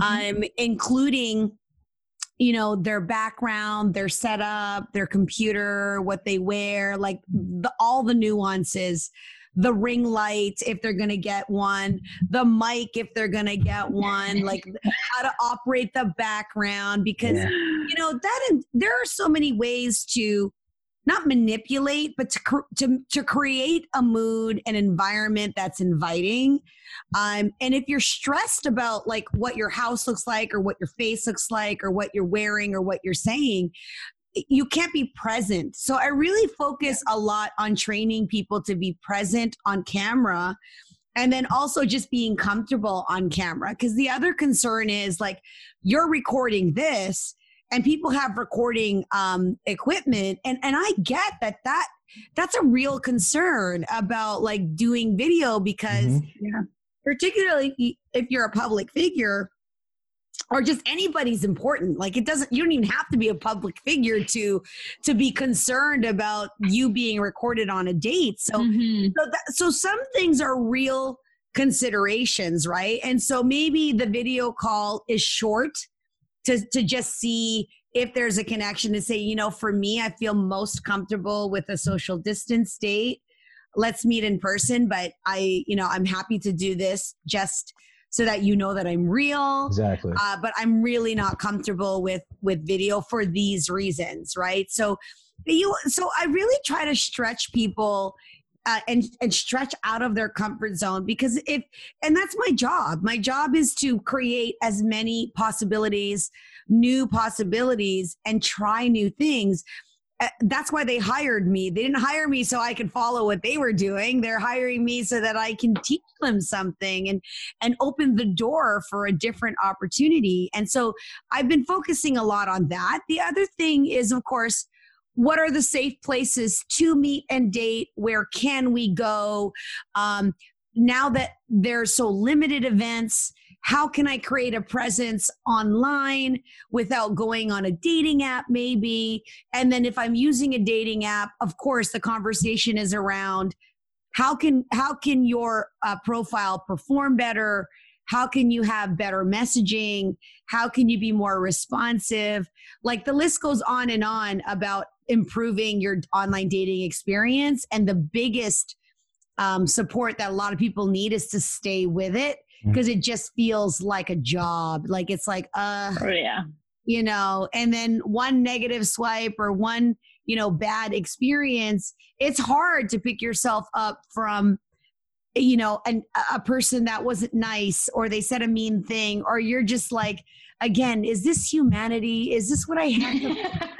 um, including you know their background, their setup, their computer, what they wear, like the, all the nuances. The ring light, if they're going to get one, the mic, if they're going to get one, like how to operate the background, because you know that and there are so many ways to not manipulate but to to to create a mood an environment that's inviting. Um and if you're stressed about like what your house looks like or what your face looks like or what you're wearing or what you're saying you can't be present so i really focus a lot on training people to be present on camera and then also just being comfortable on camera because the other concern is like you're recording this and people have recording um, equipment and and i get that that that's a real concern about like doing video because Mhm. Yeah. particularly if you're a public figure or just anybody's important like it doesn't you don't even have to be a public figure to to be concerned about you being recorded on a date so Mhm. so, that, so some things are real considerations, right? And so maybe the video call is short to to just see if there's a connection to say, you know, for me, I feel most comfortable with a social distance date. Let's meet in person, but I, you know, I'm happy to do this just so that you know that I'm real Exactly. uh, but I'm really not comfortable with with video for these reasons, right? So you so I really try to stretch people uh, and and stretch out of their comfort zone because if and that's my job. My job is to create as many possibilities, new possibilities, and try new things. Uh, That's why they hired me. They didn't hire me so I could follow what they were doing. They're hiring me so that I can teach them something and and open the door for a different opportunity. And so I've been focusing a lot on that. The other thing is, of course, what are the safe places to meet and date? Where can we go? Um, now that there's so limited events, how can I create a presence online without going on a dating app, maybe? And then if I'm using a dating app, of course, the conversation is around how can how can your uh, profile perform better? How can you have better messaging? How can you be more responsive? Like the list goes on and on about improving your online dating experience and the biggest um, support that a lot of people need is to stay with it because it just feels like a job like it's like uh Oh yeah. you know and then one negative swipe or one you know bad experience it's hard to pick yourself up from you know an, a person that wasn't nice or they said a mean thing or you're just like again is this humanity? Is this what i have to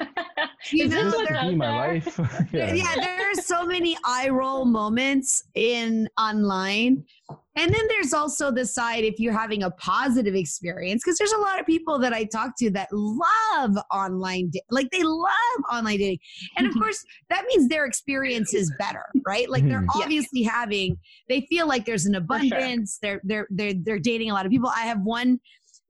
You Is know, this there- Be my life. yeah. yeah. there are so many eye roll moments in online and then there's also the side if you're having a positive experience because there's a lot of people that i talk to that love online da- like they love online dating and of course that means their experience is better right like they're Mhm. Yeah. obviously having they feel like there's an sure. abundance they're they're they're they're dating a lot of people i have one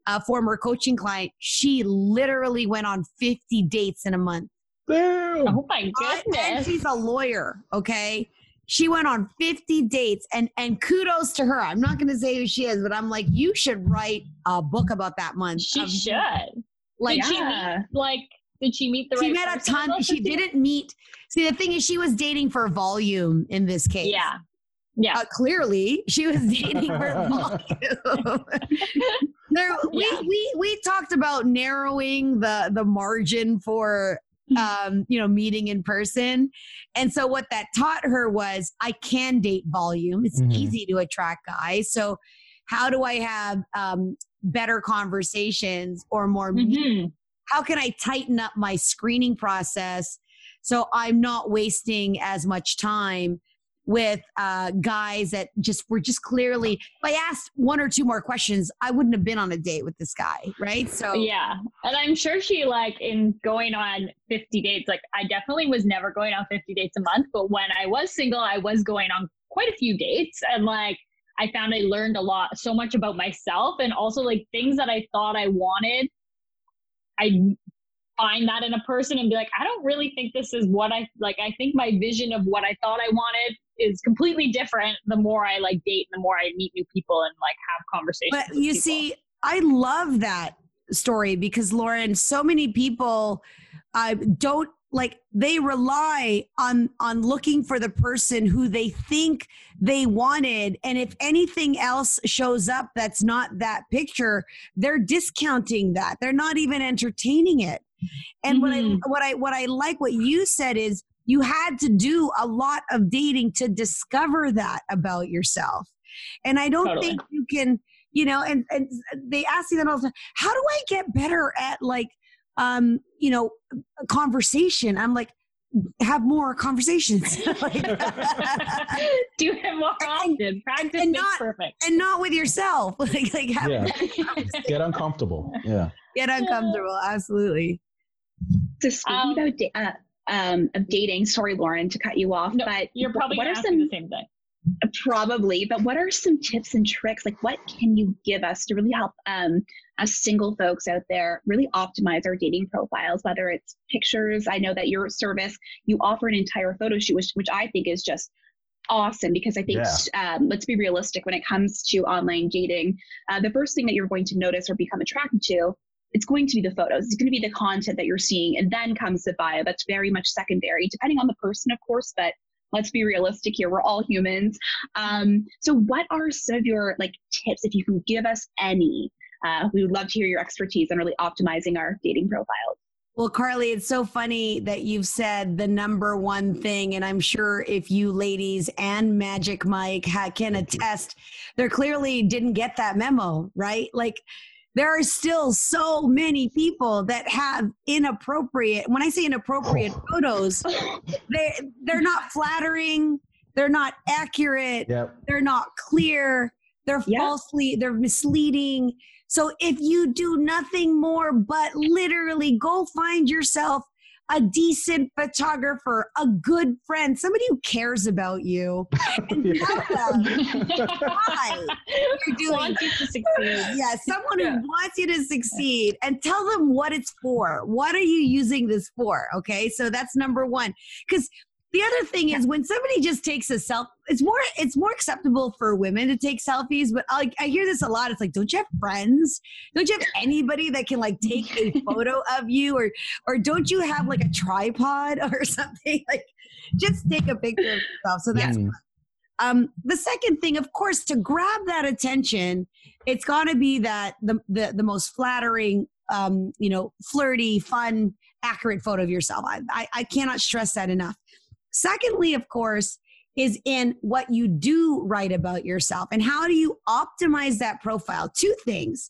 uh, former coaching client she literally went on 50 dates in a month Damn. Oh my I- and goodness. she's a lawyer, okay? She went on 50 dates and and kudos to her. I'm not going to say who she is, but I'm like you should write a book about that month. She of- should. Like did she meet like did she meet the she right met a person in ton she didn't meet See, the thing is she was dating for volume in this case. Yeah. Yeah. Uh, clearly, she was dating for volume. there, we, Yeah. we we talked about narrowing the the margin for um you know meeting in person and so what that taught her was i can date volume it's Mhm. easy to attract guys so how do i have um better conversations or more Mhm. how can I tighten up my screening process so I'm not wasting as much time with uh, guys that just were just clearly. If I asked one or two more questions, I wouldn't have been on a date with this guy, right? So Yeah. And I'm sure she like in going on 50 dates, like I definitely was never going on 50 dates a month, but when I was single, I was going on quite a few dates and like I found I learned a lot so much about myself and also like things that I thought I wanted. I find that in a person and be like, I don't really think this is what I like. I think my vision of what I thought I wanted is completely different the more I like date and the more I meet new people and like have conversations. but you people. see, I love that story because Lauren, so many people uh, don't like they rely on on looking for the person who they think they wanted and if anything else shows up that's not that picture they're discounting that they're not even entertaining it and what i Mhm. what i what i like what you said is you had to do a lot of dating to discover that about yourself and i don't Totally. think you can you know and and they ask me that all the time how do i get better at like um you know a conversation i'm like have more conversations Like- do it more And- Practice and not- perfect. and not with yourself like like have Yeah. Get uncomfortable. Yeah. get uncomfortable absolutely So speaking Um, about da- uh, um, of dating, sorry, Lauren, to cut you off, No, but You're probably what are some the same thing. probably, but what are some tips and tricks? Like, what can you give us to really help um, us single folks out there really optimize our dating profiles? Whether it's pictures, I know that your service you offer an entire photo shoot, which which I think is just awesome because I think um, let's be realistic when it comes to online dating. Uh, the first thing that you're going to notice or become attracted to it's going to be the photos. It's going to be the content that you're seeing, and then comes the bio. That's very much secondary, depending on the person, of course. But let's be realistic here. We're all humans. Um, so, what are some of your like tips, if you can give us any? Uh, we would love to hear your expertise on really optimizing our dating profiles. Well, Carly, it's so funny that you've said the number one thing, and I'm sure if you ladies and Magic Mike ha- can attest, they clearly didn't get that memo, right? Like, there are still so many people that have inappropriate. When I say inappropriate photos, they they're not flattering, they're not accurate, Yep. they're not clear they're Yeah. falsely they're misleading so if you do nothing more but literally go find yourself a decent photographer, a good friend, somebody who cares about you, and Yeah. tell them why you're doing Want you to succeed. yeah, someone Yeah. who wants you to succeed and tell them what it's for. What are you using this for? Okay. So that's number one. Because the other thing is when somebody just takes a self, it's more it's more acceptable for women to take selfies. But I, I hear this a lot. It's like, don't you have friends? Don't you have anybody that can like take a photo of you, or or don't you have like a tripod or something? Like, just take a picture of yourself. So that's Mm. um, the second thing, of course, to grab that attention, it's got to be that the, the the most flattering, um, you know, flirty, fun, accurate photo of yourself. I, I I cannot stress that enough. Secondly, of course, is in what you do write about yourself and how do you optimize that profile. Two things.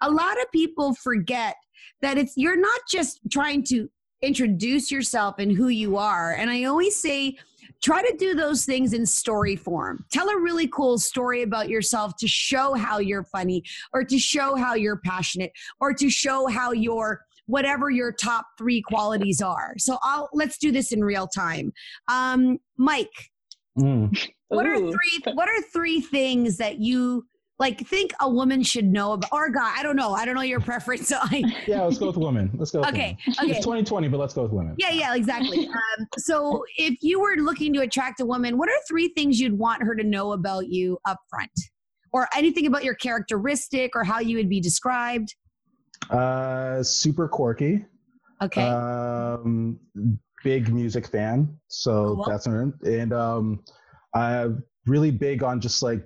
A lot of people forget that it's you're not just trying to introduce yourself and who you are. And I always say try to do those things in story form. Tell a really cool story about yourself to show how you're funny or to show how you're passionate or to show how you're whatever your top 3 qualities are. So I'll let's do this in real time. Um Mike, Mm. what are three what are three things that you like think a woman should know about or guy? I don't know. I don't know your preference. So I Yeah, let's go with women. Let's go with Okay. women. Okay. It's 2020, but let's go with women. Yeah, yeah, exactly. Um, so, if you were looking to attract a woman, what are three things you'd want her to know about you up front? Or anything about your characteristic or how you would be described? Uh, super quirky. Okay. Um, big music fan. So Cool. that's an, and um, I'm really big on just like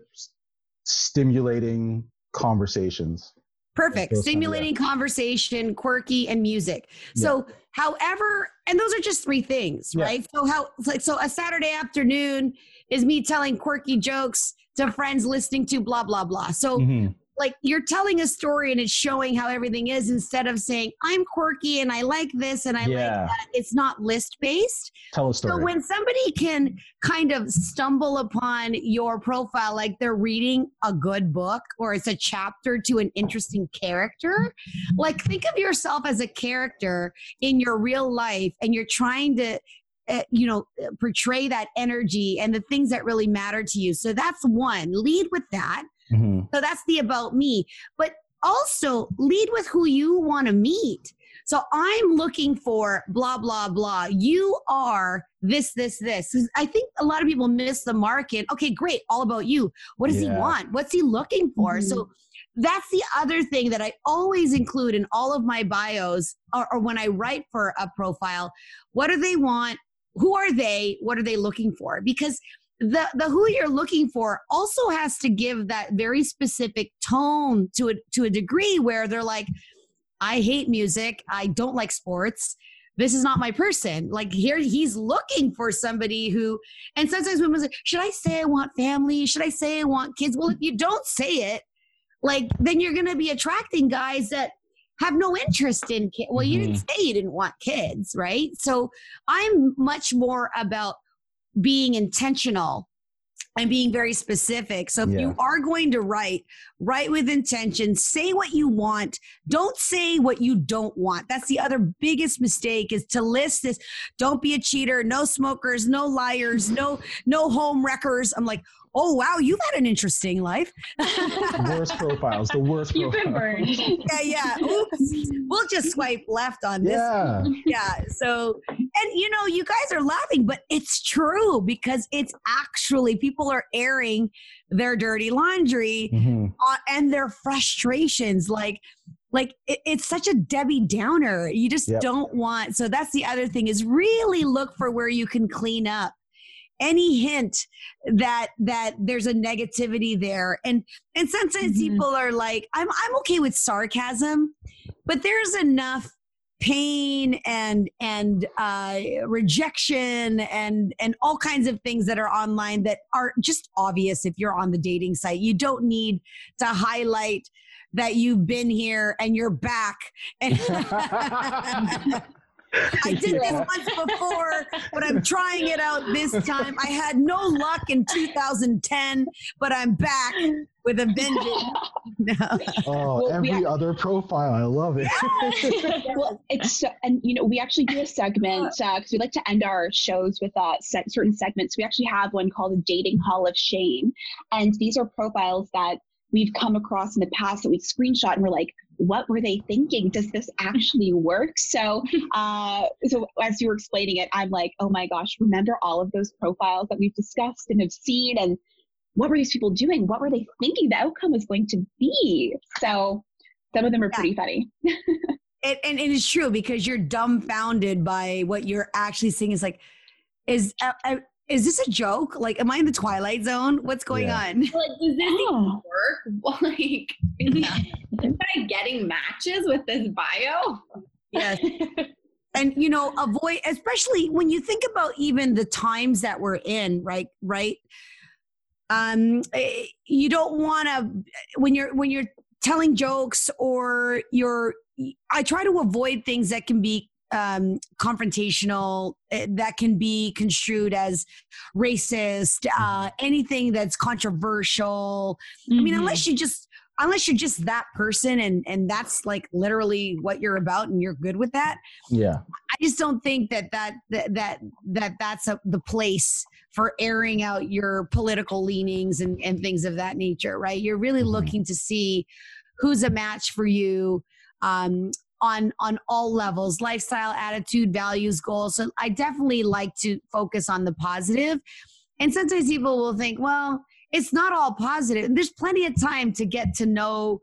stimulating conversations. Perfect. those kind of- Stimulating conversation, quirky, and music. So, however, and those are just three things, Yeah. right? So, how, like, so a Saturday afternoon is me telling quirky jokes to friends listening to blah, blah, blah. So, Mhm. Like you're telling a story and it's showing how everything is instead of saying i'm quirky and i like this and i like that. It's not list based Tell a story. so when somebody can kind of stumble upon your profile like they're reading a good book or it's a chapter to an interesting character like think of yourself as a character in your real life and you're trying to uh, you know portray that energy and the things that really matter to you. So that's one. Lead with that Mhm. so that's the about me. But also lead with who you want to meet. So I'm looking for blah, blah, blah. You are this, this, this. I think a lot of people miss the market. Okay, great. All about you. What does he want? What's he looking for? So that's the other thing that I always include in all of my bios or, or when I write for a profile. What do they want? Who are they? What are they looking for? Because the the who you're looking for also has to give that very specific tone to a to a degree where they're like i hate music. I don't like sports. This is not my person. Like here he's looking for somebody who and sometimes women say should i say i want family? Should i say i want kids? Well if you don't say it like then you're going to be attracting guys that have no interest in kids well you didn't mm-hmm. say you didn't want kids right? So i'm much more about being intentional and being very specific. So if Yeah. you are going to write, write with intention, say what you want. Don't say what you don't want. That's the other biggest mistake is to list this. Don't be a cheater, no smokers, no liars, no no home wreckers. I'm like, oh wow, you've had an interesting life. Worst profiles. The worst You've been burned. yeah, yeah. Oops. We'll just swipe left on this Yeah. yeah so and you know you guys are laughing but it's true because it's actually people are airing their dirty laundry Mhm. uh, and their frustrations like like it, it's such a debbie downer you just Yep. don't want so that's the other thing is really look for where you can clean up any hint that that there's a negativity there. And and sometimes Mhm. people are like i'm i'm okay with sarcasm but there's enough pain and and uh, rejection and and all kinds of things that are online that are just obvious if you're on the dating site. You don't need to highlight that you've been here and you're back. And I did this once before, but I'm trying it out this time. I had no luck in 2010, but I'm back with a vengeance. No. Oh, Well, we every other profile. I love it. well, it's so, and you know we actually do a segment because we like to end our shows with uh, set, certain segments. We actually have one called the Dating Hall of Shame, and these are profiles that we've come across in the past that we screenshot and we're like, what were they thinking? Does this actually work? So, uh, so as you were explaining it, I'm like, oh my gosh, remember all of those profiles that we've discussed and have seen, and what were these people doing? What were they thinking the outcome was going to be? So, some of them are Yeah. pretty funny. It, and it is true because you're dumbfounded by what you're actually seeing. Is like, is uh, uh, is this a joke? Like, am I in the Twilight Zone? What's going Yeah. on? Like, does this Oh. work? Like, am I getting matches with this bio? Yes. and you know avoid especially when you think about even the times that we're in right right um eh, you don't want to when you're when you're telling jokes or you're i try to avoid things that can be um confrontational eh, that can be construed as racist uh anything that's controversial I mean, Mm-hmm. unless you just unless you're just that person and and that's like literally what you're about and you're good with that. Yeah. I just don't think that that that that, that that's a, the place for airing out your political leanings and and things of that nature, right? You're really Mhm. looking to see who's a match for you um on on all levels lifestyle attitude values goals so i definitely like to focus on the positive and sometimes people will think well it's not all positive. There's plenty of time to get to know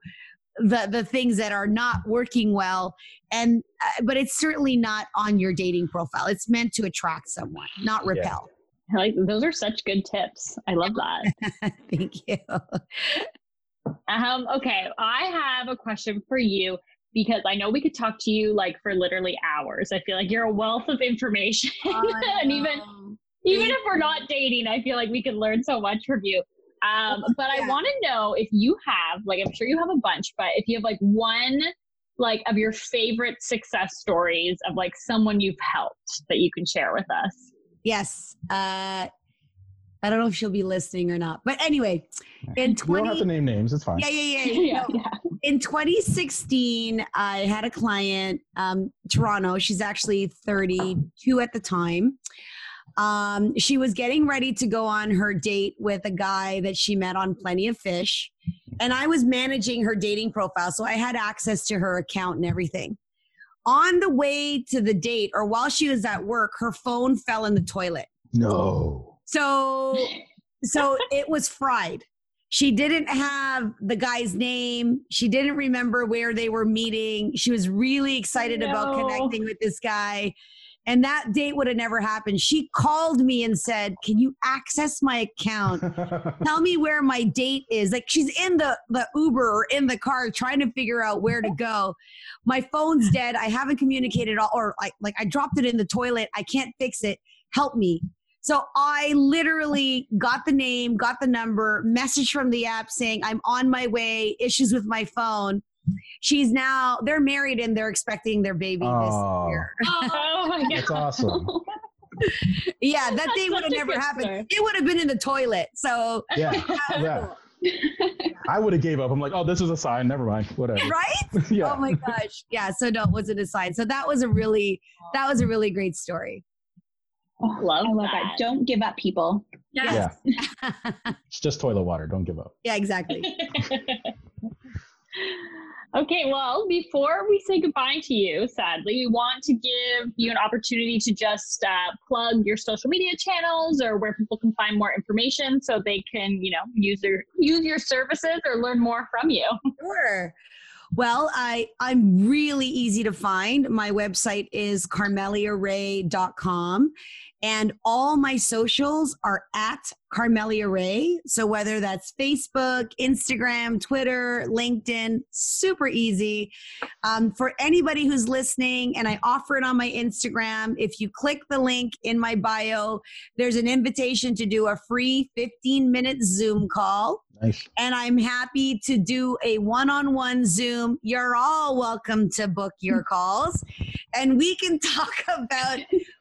the the things that are not working well and uh, but it's certainly not on your dating profile. It's meant to attract someone, not Yeah. repel. Like those are such good tips. I love that. Thank you. Um, okay, I have a question for you because I know we could talk to you like for literally hours. I feel like you're a wealth of information, and even even if we're not dating, I feel like we could learn so much from you. Um, but I want to know if you have, like, I'm sure you have a bunch, but if you have like one, like, of your favorite success stories of like someone you've helped that you can share with us. yes. Uh I don't know if she'll be listening or not. But anyway, in You don't have to name names. It's fine. Yeah, yeah, yeah. yeah, No, yeah. in 2016 i had a client um, toronto she's actually 32 at the time um, she was getting ready to go on her date with a guy that she met on plenty of fish and i was managing her dating profile so i had access to her account and everything on the way to the date or while she was at work her phone fell in the toilet No. So so it was fried. She didn't have the guy's name. She didn't remember where they were meeting. She was really excited about connecting with this guy. And that date would have never happened. She called me and said, Can you access my account? Tell me where my date is. Like she's in the, the Uber or in the car trying to figure out where to go. My phone's dead. I haven't communicated all or like like I dropped it in the toilet. I can't fix it. Help me. So I literally got the name, got the number, message from the app saying I'm on my way, issues with my phone. She's now they're married and they're expecting their baby Oh. this year. Oh my oh, god. That's awesome. Yeah, that That's day would have never happened. story. It would have been in the toilet. So Yeah. Yeah. I would have gave up. I'm like, oh, this is a sign. Never mind. Whatever. right? yeah. Oh my gosh. Yeah. So no, it wasn't a sign. So that was a really that was a really great story. Oh, Love I love that. that. Don't give up, people. Yeah. It's just toilet water. Don't give up. yeah, exactly. okay, well, before we say goodbye to you, sadly, we want to give you an opportunity to just uh, plug your social media channels or where people can find more information so they can, you know, use their use your services or learn more from you. Sure. Well, I I'm really easy to find. My website is carmeliaray.com And all my socials are at Carmelia Ray. So whether that's Facebook, Instagram, Twitter, LinkedIn, super easy. Um, for anybody who's listening, and I offer it on my Instagram, if you click the link in my bio, there's an invitation to do a free 15 minute Zoom call. Nice. And I'm happy to do a one on one Zoom. You're all welcome to book your calls. And we can talk about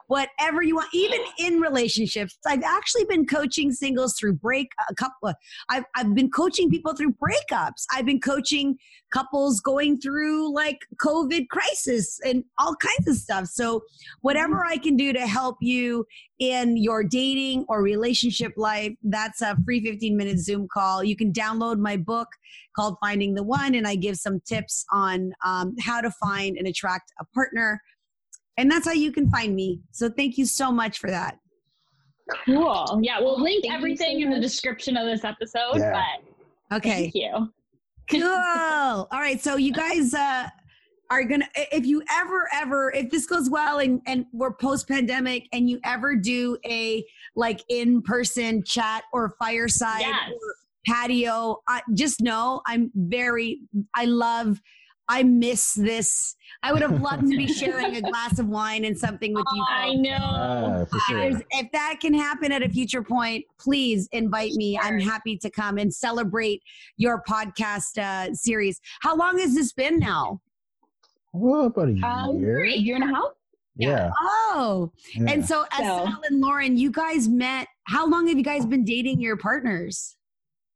whatever you want, even in relationships. I've actually been coaching singles through break a couple. I've I've been coaching people through breakups. I've been coaching couples going through like COVID crisis and all kinds of stuff. So whatever I can do to help you in your dating or relationship life, that's a free 15 minute Zoom call. You can download my book called Finding the One, and I give some tips on um, how to find and attract a partner and that's how you can find me. So thank you so much for that. Cool. Yeah, we'll link Thank everything so in the description of this episode. Yeah. But Okay. thank you. cool. All right. So you guys uh are gonna if you ever ever if this goes well and and we're post pandemic and you ever do a like in person chat or fireside Yes. or patio, I, just know I'm very I love I miss this. I would have loved to be sharing a glass of wine and something with you. I know. For sure. If that can happen at a future point, please invite me. I'm happy to come and celebrate your podcast uh, series. How long has this been now? Well, about a Um, year. a year and a half. Yeah. Oh, yeah. and so as So- Sal and Lauren, you guys met. How long have you guys been dating your partners?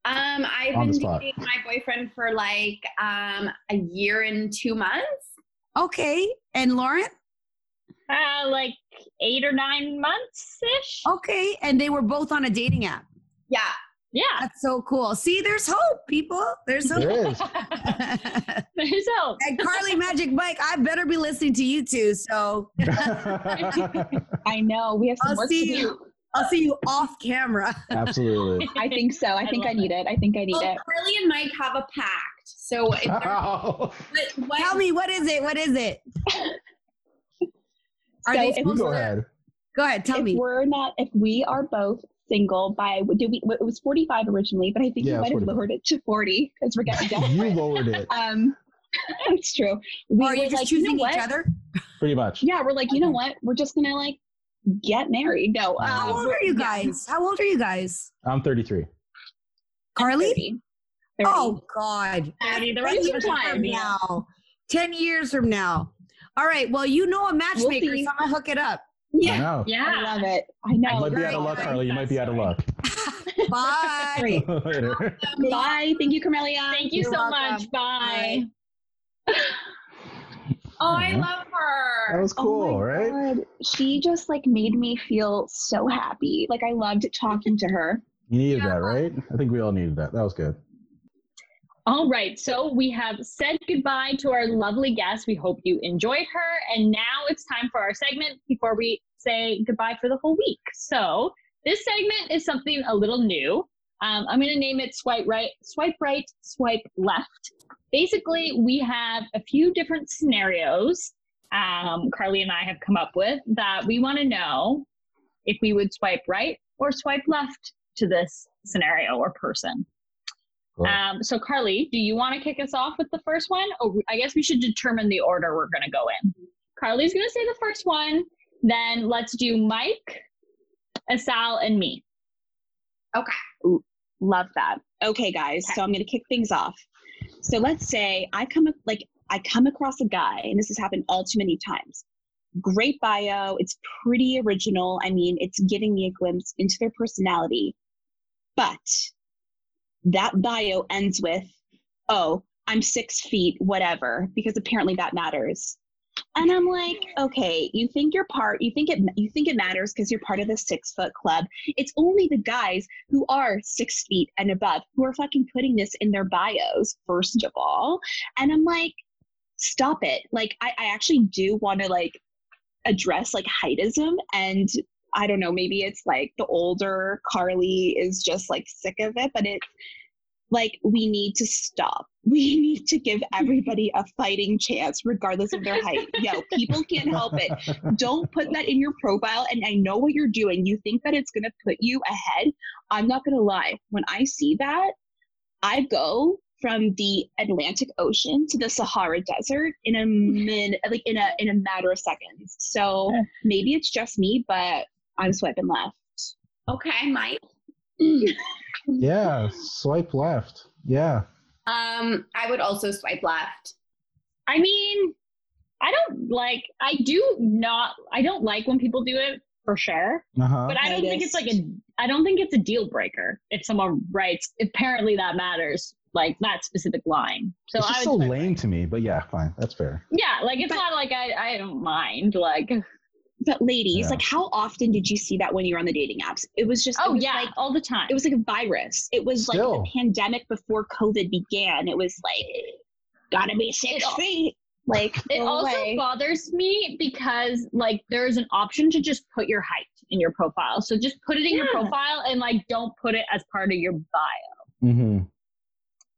Um, I've been dating my boyfriend for like um a year and two months. Okay, and Lauren. Uh, like eight or nine months ish. Okay, and they were both on a dating app. Yeah. Yeah. That's so cool. See, there's hope, people. There's hope. there is. There's hope. and Carly Magic Mike, I better be listening to you two. So I know we have some I'll work see to do. you. I'll see you off camera. Absolutely. I think so. I think I need it. I think I need Well, it. Carly and Mike have a pact. So if what, what, Tell me what is it? What is it? Are So they if You go ahead. Go ahead, tell if me. we're not, if we are both single by, did we? It was forty-five originally, but I think Yeah, we it was might have lowered it to forty because we're getting you desperate. lowered it um, it's true. we are you just like, you know choosing each what? other? pretty much. Yeah, we're like, you know what? We're just gonna like get married. No, um, How old are you guys? How old are you guys? I'm 33. Carly? 30. 30. Oh God. Thirty, the 10 rest of years us are from fine. now. 10 years from now. All right. Well, you know a matchmaker, see. so I'm gonna hook it up. I yeah. I love it. I know. You know. might be out of luck, Carly. You might be out of luck. Bye. Later. Bye. Thank you, Carmelia. Thank you You're so welcome. much. Bye. oh, I love her. That was oh cool, oh right? God. She just like made me feel so happy. Like I loved talking to her. You needed Yeah. that, right? I think we all needed that. That was good. All right, so we have said goodbye to our lovely guest. We hope you enjoyed her. And now it's time for our segment before we say goodbye for the whole week. So this segment is something a little new. Um, I'm going to name it Swipe Right, Swipe Right, Swipe Left. Basically, we have a few different scenarios um, Carly and I have come up with that we want to know if we would swipe right or swipe left to this scenario or person. Cool. Um, so, Carly, do you want to kick us off with the first one? Or I guess we should determine the order we're going to go in. Carly's going to say the first one. Then let's do Mike, Asal, and me. Love that. Okay, guys. So I'm going to kick things off. So let's say I come like I come across a guy, and this has happened all too many times. Great bio. It's pretty original. I mean, it's giving me a glimpse into their personality. But that bio ends with, "Oh, I'm six feet, whatever," because apparently that matters. And I'm like, okay, you think you're part, you think it, you think it matters because you're part of the six foot club. It's only the guys who are six feet and above who are fucking putting this in their bios, first of all. And I'm like, stop it. Like, I, I actually do want to like address like heightism and I don't know, maybe it's like the older Carly is just like sick of it, but it's like we need to stop. We need to give everybody a fighting chance, regardless of their height. Yo, people can't help it. Don't put that in your profile. And I know what you're doing. You think that it's gonna put you ahead. I'm not gonna lie. When I see that, I go from the Atlantic Ocean to the Sahara Desert in a min like in a in a matter of seconds. So maybe it's just me, but I'm swiping left. Okay, Mike. Yeah, swipe left. Yeah. Um, I would also swipe left. I mean, I don't like. I do not. I don't like when people do it for sure. Uh-huh. But I don't think it's like a. I don't think it's a deal breaker if someone writes. Apparently, that matters. Like that specific line. So it's I just would so swipe lame to me, but yeah, fine. That's fair. Yeah, like it's not like I. I don't mind. Like But ladies, Yeah. like how often did you see that when you were on the dating apps? It was just oh was yeah, like all the time. it was like a virus. It was like Still. the pandemic before COVID began. It was like gotta be six It feet. Like It go also away. bothers me because like there's an option to just put your height in your profile. So just put it in your profile and like don't put it as part of your bio. Mm-hmm.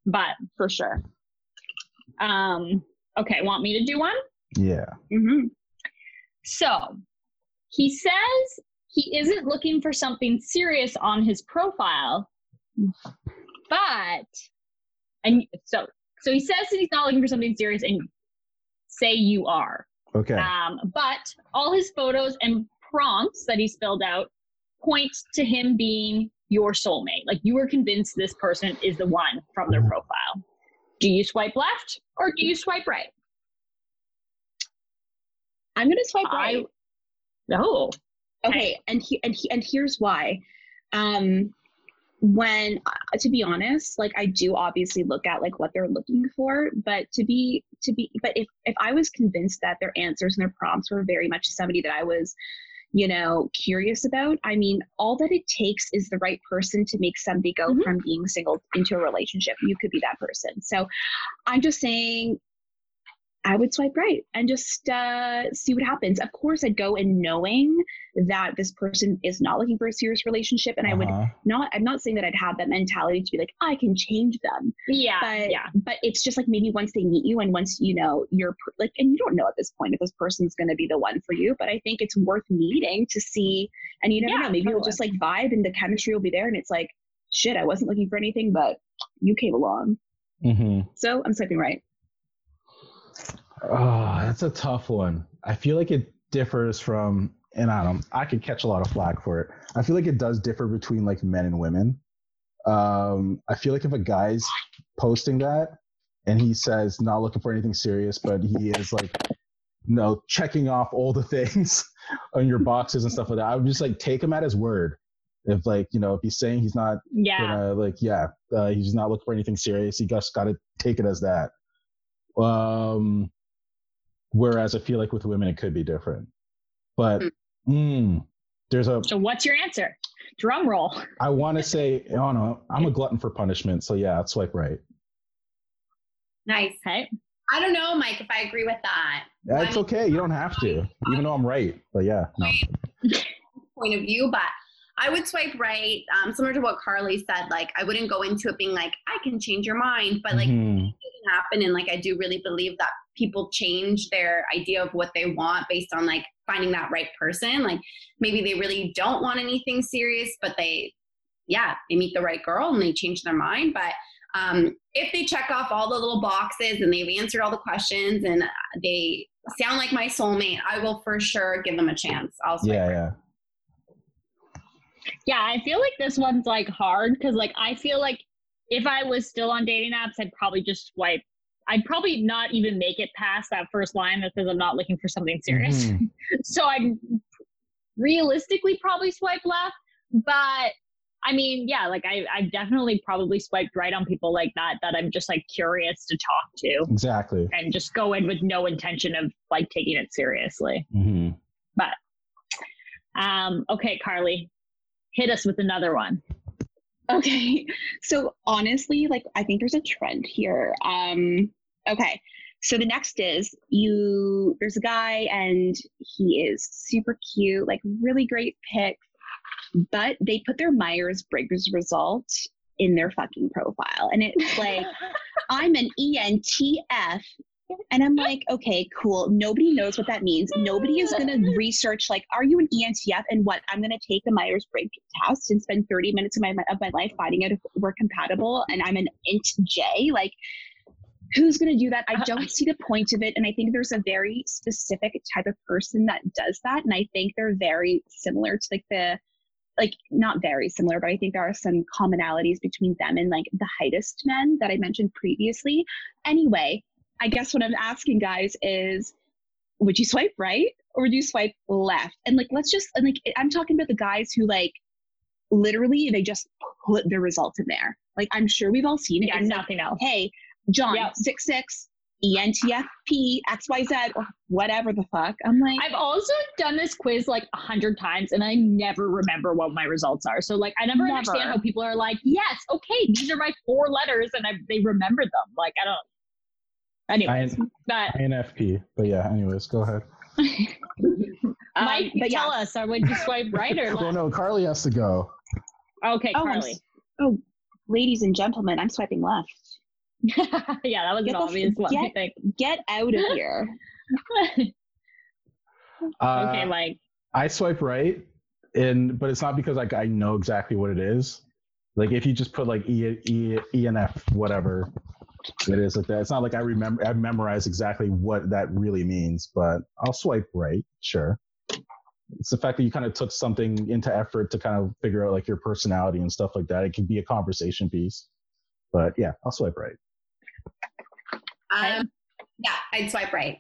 But for sure. um okay, want me to do one? Yeah. Mm-hmm. So he says he isn't looking for something serious on his profile, but and so so he says that he's not looking for something serious and say you are. Okay. Um, but all his photos and prompts that he's filled out point to him being your soulmate. Like you were convinced this person is the one from their Mhm. profile. Do you swipe left or do you swipe right? I'm gonna swipe I right. No. okay and he, and he, and here's why um when uh, to be honest like i do obviously look at like what they're looking for but to be to be but if if i was convinced that their answers and their prompts were very much somebody that i was you know curious about i mean all that it takes is the right person to make somebody go Mhm. from being single into a relationship you could be that person so i'm just saying I would swipe right and just uh, see what happens. Of course, I'd go in knowing that this person is not looking for a serious relationship, and I would Uh-huh. not. I'm not saying that I'd have that mentality to be like, I can change them, Yeah. but yeah. but it's just like maybe once they meet you and once you know you're per- like, and you don't know at this point if this person's going to be the one for you. But I think it's worth meeting to see, and you never Yeah, know. Maybe you'll just like vibe, and the chemistry will be there, and it's like, shit, I wasn't looking for anything, but you came along, Mm-hmm. so I'm swiping right. Oh, that's a tough one. I feel like it differs from, and I don't. I could catch a lot of flack for it. I feel like it does differ between like men and women. Um, I feel like if a guy's posting that and he says not looking for anything serious, but he is like, no, checking off all the things on your boxes and stuff like that, I would just like take him at his word. If like you know, if he's saying he's not Yeah. gonna like yeah uh, he's not looking for anything serious he just got to take it as that um whereas i feel like with women it could be different but mm, there's a So what's your answer? Drum roll. i want to say oh no i'm a glutton for punishment so yeah i'll swipe right Nice. Okay. I don't know, Mike, if I agree with that. that's okay you don't have to even though i'm right but yeah no point of view, but I would swipe right. Um, similar to what Carly said, like I wouldn't go into it being like, I can change your mind, but like Mhm. it doesn't happen. And like I do really believe that people change their idea of what they want based on like finding that right person. Like maybe they really don't want anything serious, but they yeah, they meet the right girl and they change their mind. But um, if they check off all the little boxes and they've answered all the questions and they sound like my soulmate, I will for sure give them a chance. I'll swipe yeah yeah Yeah, I feel like this one's like hard because like I feel like if I was still on dating apps, I'd probably just swipe. I'd probably not even make it past that first line that says I'm not looking for something serious. Mhm. so I'd realistically probably swipe left. But I mean, yeah, like I, I've definitely probably swiped right on people like that that I'm just like curious to talk to exactly and just go in with no intention of like taking it seriously. hmm Um, okay, Carly, hit us with another one. Okay. So honestly, like I think there's a trend here. Um okay. So the next is you there's a guy and he is super cute, like really great pick, but they put their Myers-Briggs result in their fucking profile. And it's like, I'm an ENTF. And I'm like, okay, cool. Nobody knows what that means. Nobody is going to research, like, are you an ENTF? And what? I'm going to take a Myers Briggs test and spend 30 minutes of my, of my life finding out if we're compatible. And I'm an int J. Like, who's going to do that? I uh, don't see the point of it. And I think there's a very specific type of person that does that. And I think they're very similar to like the, like not very similar, but I think there are some commonalities between them and like the heightest men that I mentioned previously. Anyway, I guess what I'm asking guys is would you swipe right or would you swipe left? And like let's just and like I'm talking about the guys who like literally they just put the results in there. Like I'm sure we've all seen it. Yeah, It's like, nothing else. hey, John, Yep. six six, E ENTFP, XYZ, or whatever the fuck. I'm like, I've also done this quiz like a hundred times and I never remember what my results are. So like I never, Never. understand how people are like, yes, okay, these are my four letters and I, they remember them. Like I don't. Anyways, but INFP. But yeah, anyways, go ahead. um, Mike, but tell yeah. us, or would you swipe right or Well, left? no, Carly has to go. Okay, Oh, Carly. s- oh, ladies and gentlemen, I'm swiping left. yeah, that was Get an the- obvious one. I get- think. Get out of here. Uh, okay, Mike. I swipe right, and but it's not because like I know exactly what it is. Like if you just put like E E E and F whatever it is like that. It's not like I remember I memorize exactly what that really means, but I'll swipe right, sure. It's the fact that you kind of took something into effort to kind of figure out like your personality and stuff like that. It can be a conversation piece. But yeah, I'll swipe right. Um, yeah, I'd swipe right.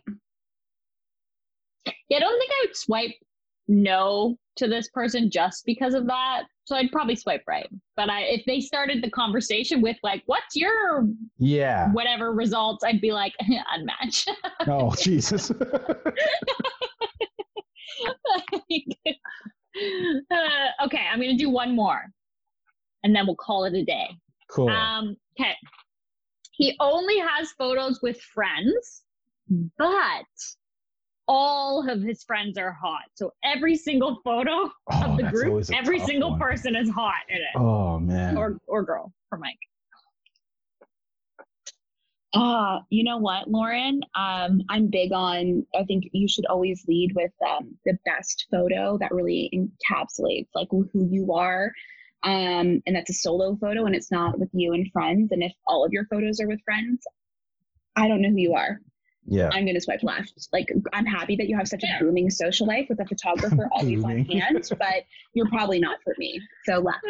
Yeah, I don't think I would swipe no to this person just because of that. So I'd probably swipe right. But I, if they started the conversation with like, "What's your Yeah. whatever results?" I'd be like, "Unmatch." Oh Jesus. uh, okay, I'm gonna do one more, and then we'll call it a day. cool. Um, okay. He only has photos with friends, but all of his friends are hot. So every single photo oh, of the group, every single one. person is hot in it. Oh man. Or or girl for Mike. Uh, you know what, Lauren? Um, I'm big on, I think you should always lead with um, the best photo that really encapsulates like who you are. Um, and that's a solo photo and it's not with you and friends. And if all of your photos are with friends, I don't know who you are. yeah. I'm going to swipe left. Like, I'm happy that you have such a booming social life with a photographer always on Booming. hand, but you're probably not for me. So left.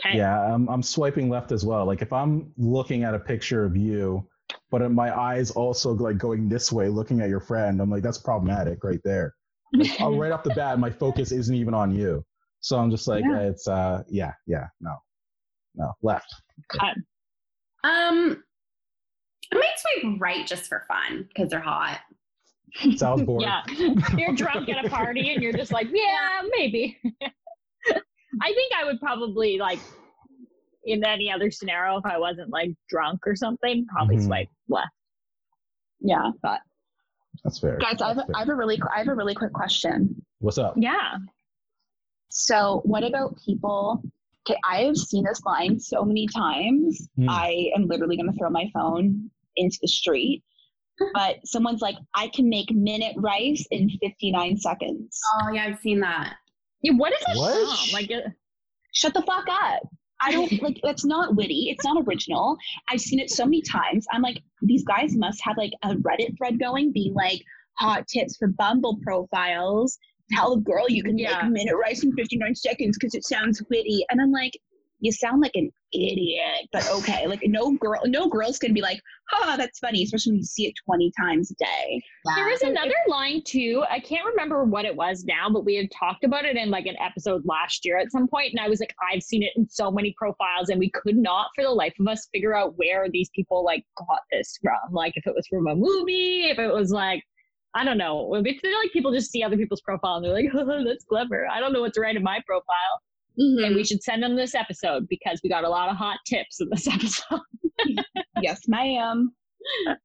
Okay. Yeah, I'm, I'm swiping left as well. Like if I'm looking at a picture of you, but my eyes also like going this way, looking at your friend, I'm like, that's problematic right there. Like, uh, right off the bat, my focus isn't even on you. So I'm just like, Yeah. it's uh, yeah, yeah, no, no, left. Um, I might swipe right just for fun because they're hot. Sounds bored. Yeah. You're drunk at a party and you're just like, yeah, maybe. I think I would probably like in any other scenario if I wasn't like drunk or something, probably Mhm. swipe left. Yeah. But That's fair. guys, I have, That's I have a really, I have a really quick question. What's up? Yeah. So, what about people? Okay, I have seen this line so many times. Hmm. I am literally going to throw my phone into the street. But someone's like, I can make minute rice in 59 seconds. Oh yeah, I've seen that. Yeah, what is it What? Like, uh, Shut the fuck up. I don't like that's not witty. It's not original. I've seen it so many times. I'm like, these guys must have like a Reddit thread going, being like, hot tips for Bumble profiles. Tell a girl you can Yeah. make a minute rice in 59 seconds because it sounds witty. And I'm like, you sound like an idiot, but okay. Like no girl, no girl's gonna be like, "Ha, that's funny," especially when you see it 20 times a day. There was So another line too. I can't remember what it was now, but we had talked about it in like an episode last year at some point, and I was like, I've seen it in so many profiles, and we could not, for the life of us, figure out where these people like got this from. Like if it was from a movie, if it was like, I don't know. I feel like people just see other people's profile and they're like, oh, that's clever. I don't know what to write in my profile, Mm-hmm. and we should send them this episode because we got a lot of hot tips in this episode. yes, ma'am.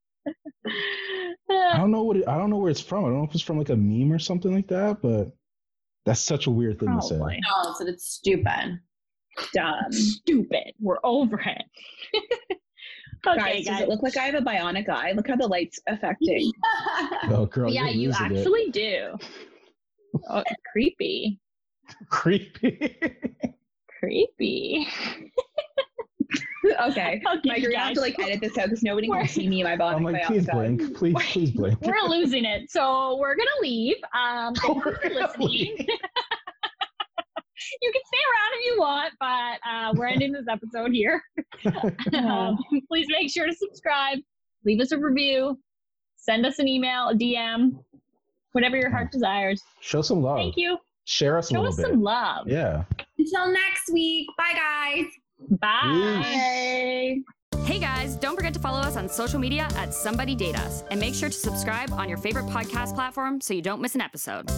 I don't know what it, I don't know where it's from. I don't know if it's from like a meme or something like that, but that's such a weird thing to say. Probably. Oh, so it's stupid. Dumb. Stupid. We're over it. Okay, guys, does it look like I have a bionic eye? Look how the light's affecting. Oh, girl, yeah, you're you losing it. actually do. Oh, creepy. creepy. Creepy. okay. Okay, Mike, you're gonna have to like edit this out because nobody We're- can see me and my bionic I'm like, please eye. blink, please, please blink. We're losing it. So we're gonna leave. Um thank you for listening. Leave. you can stay around if you want, but uh, we're ending this episode here. um, please make sure to subscribe, leave us a review, send us an email, a DM, whatever your heart desires. Show some love. Thank you. Share us a Show little us bit. some love. Yeah. Until next week. Bye, guys. Bye. Hey guys, don't forget to follow us on social media at Somebody Date Us and make sure to subscribe on your favorite podcast platform so you don't miss an episode.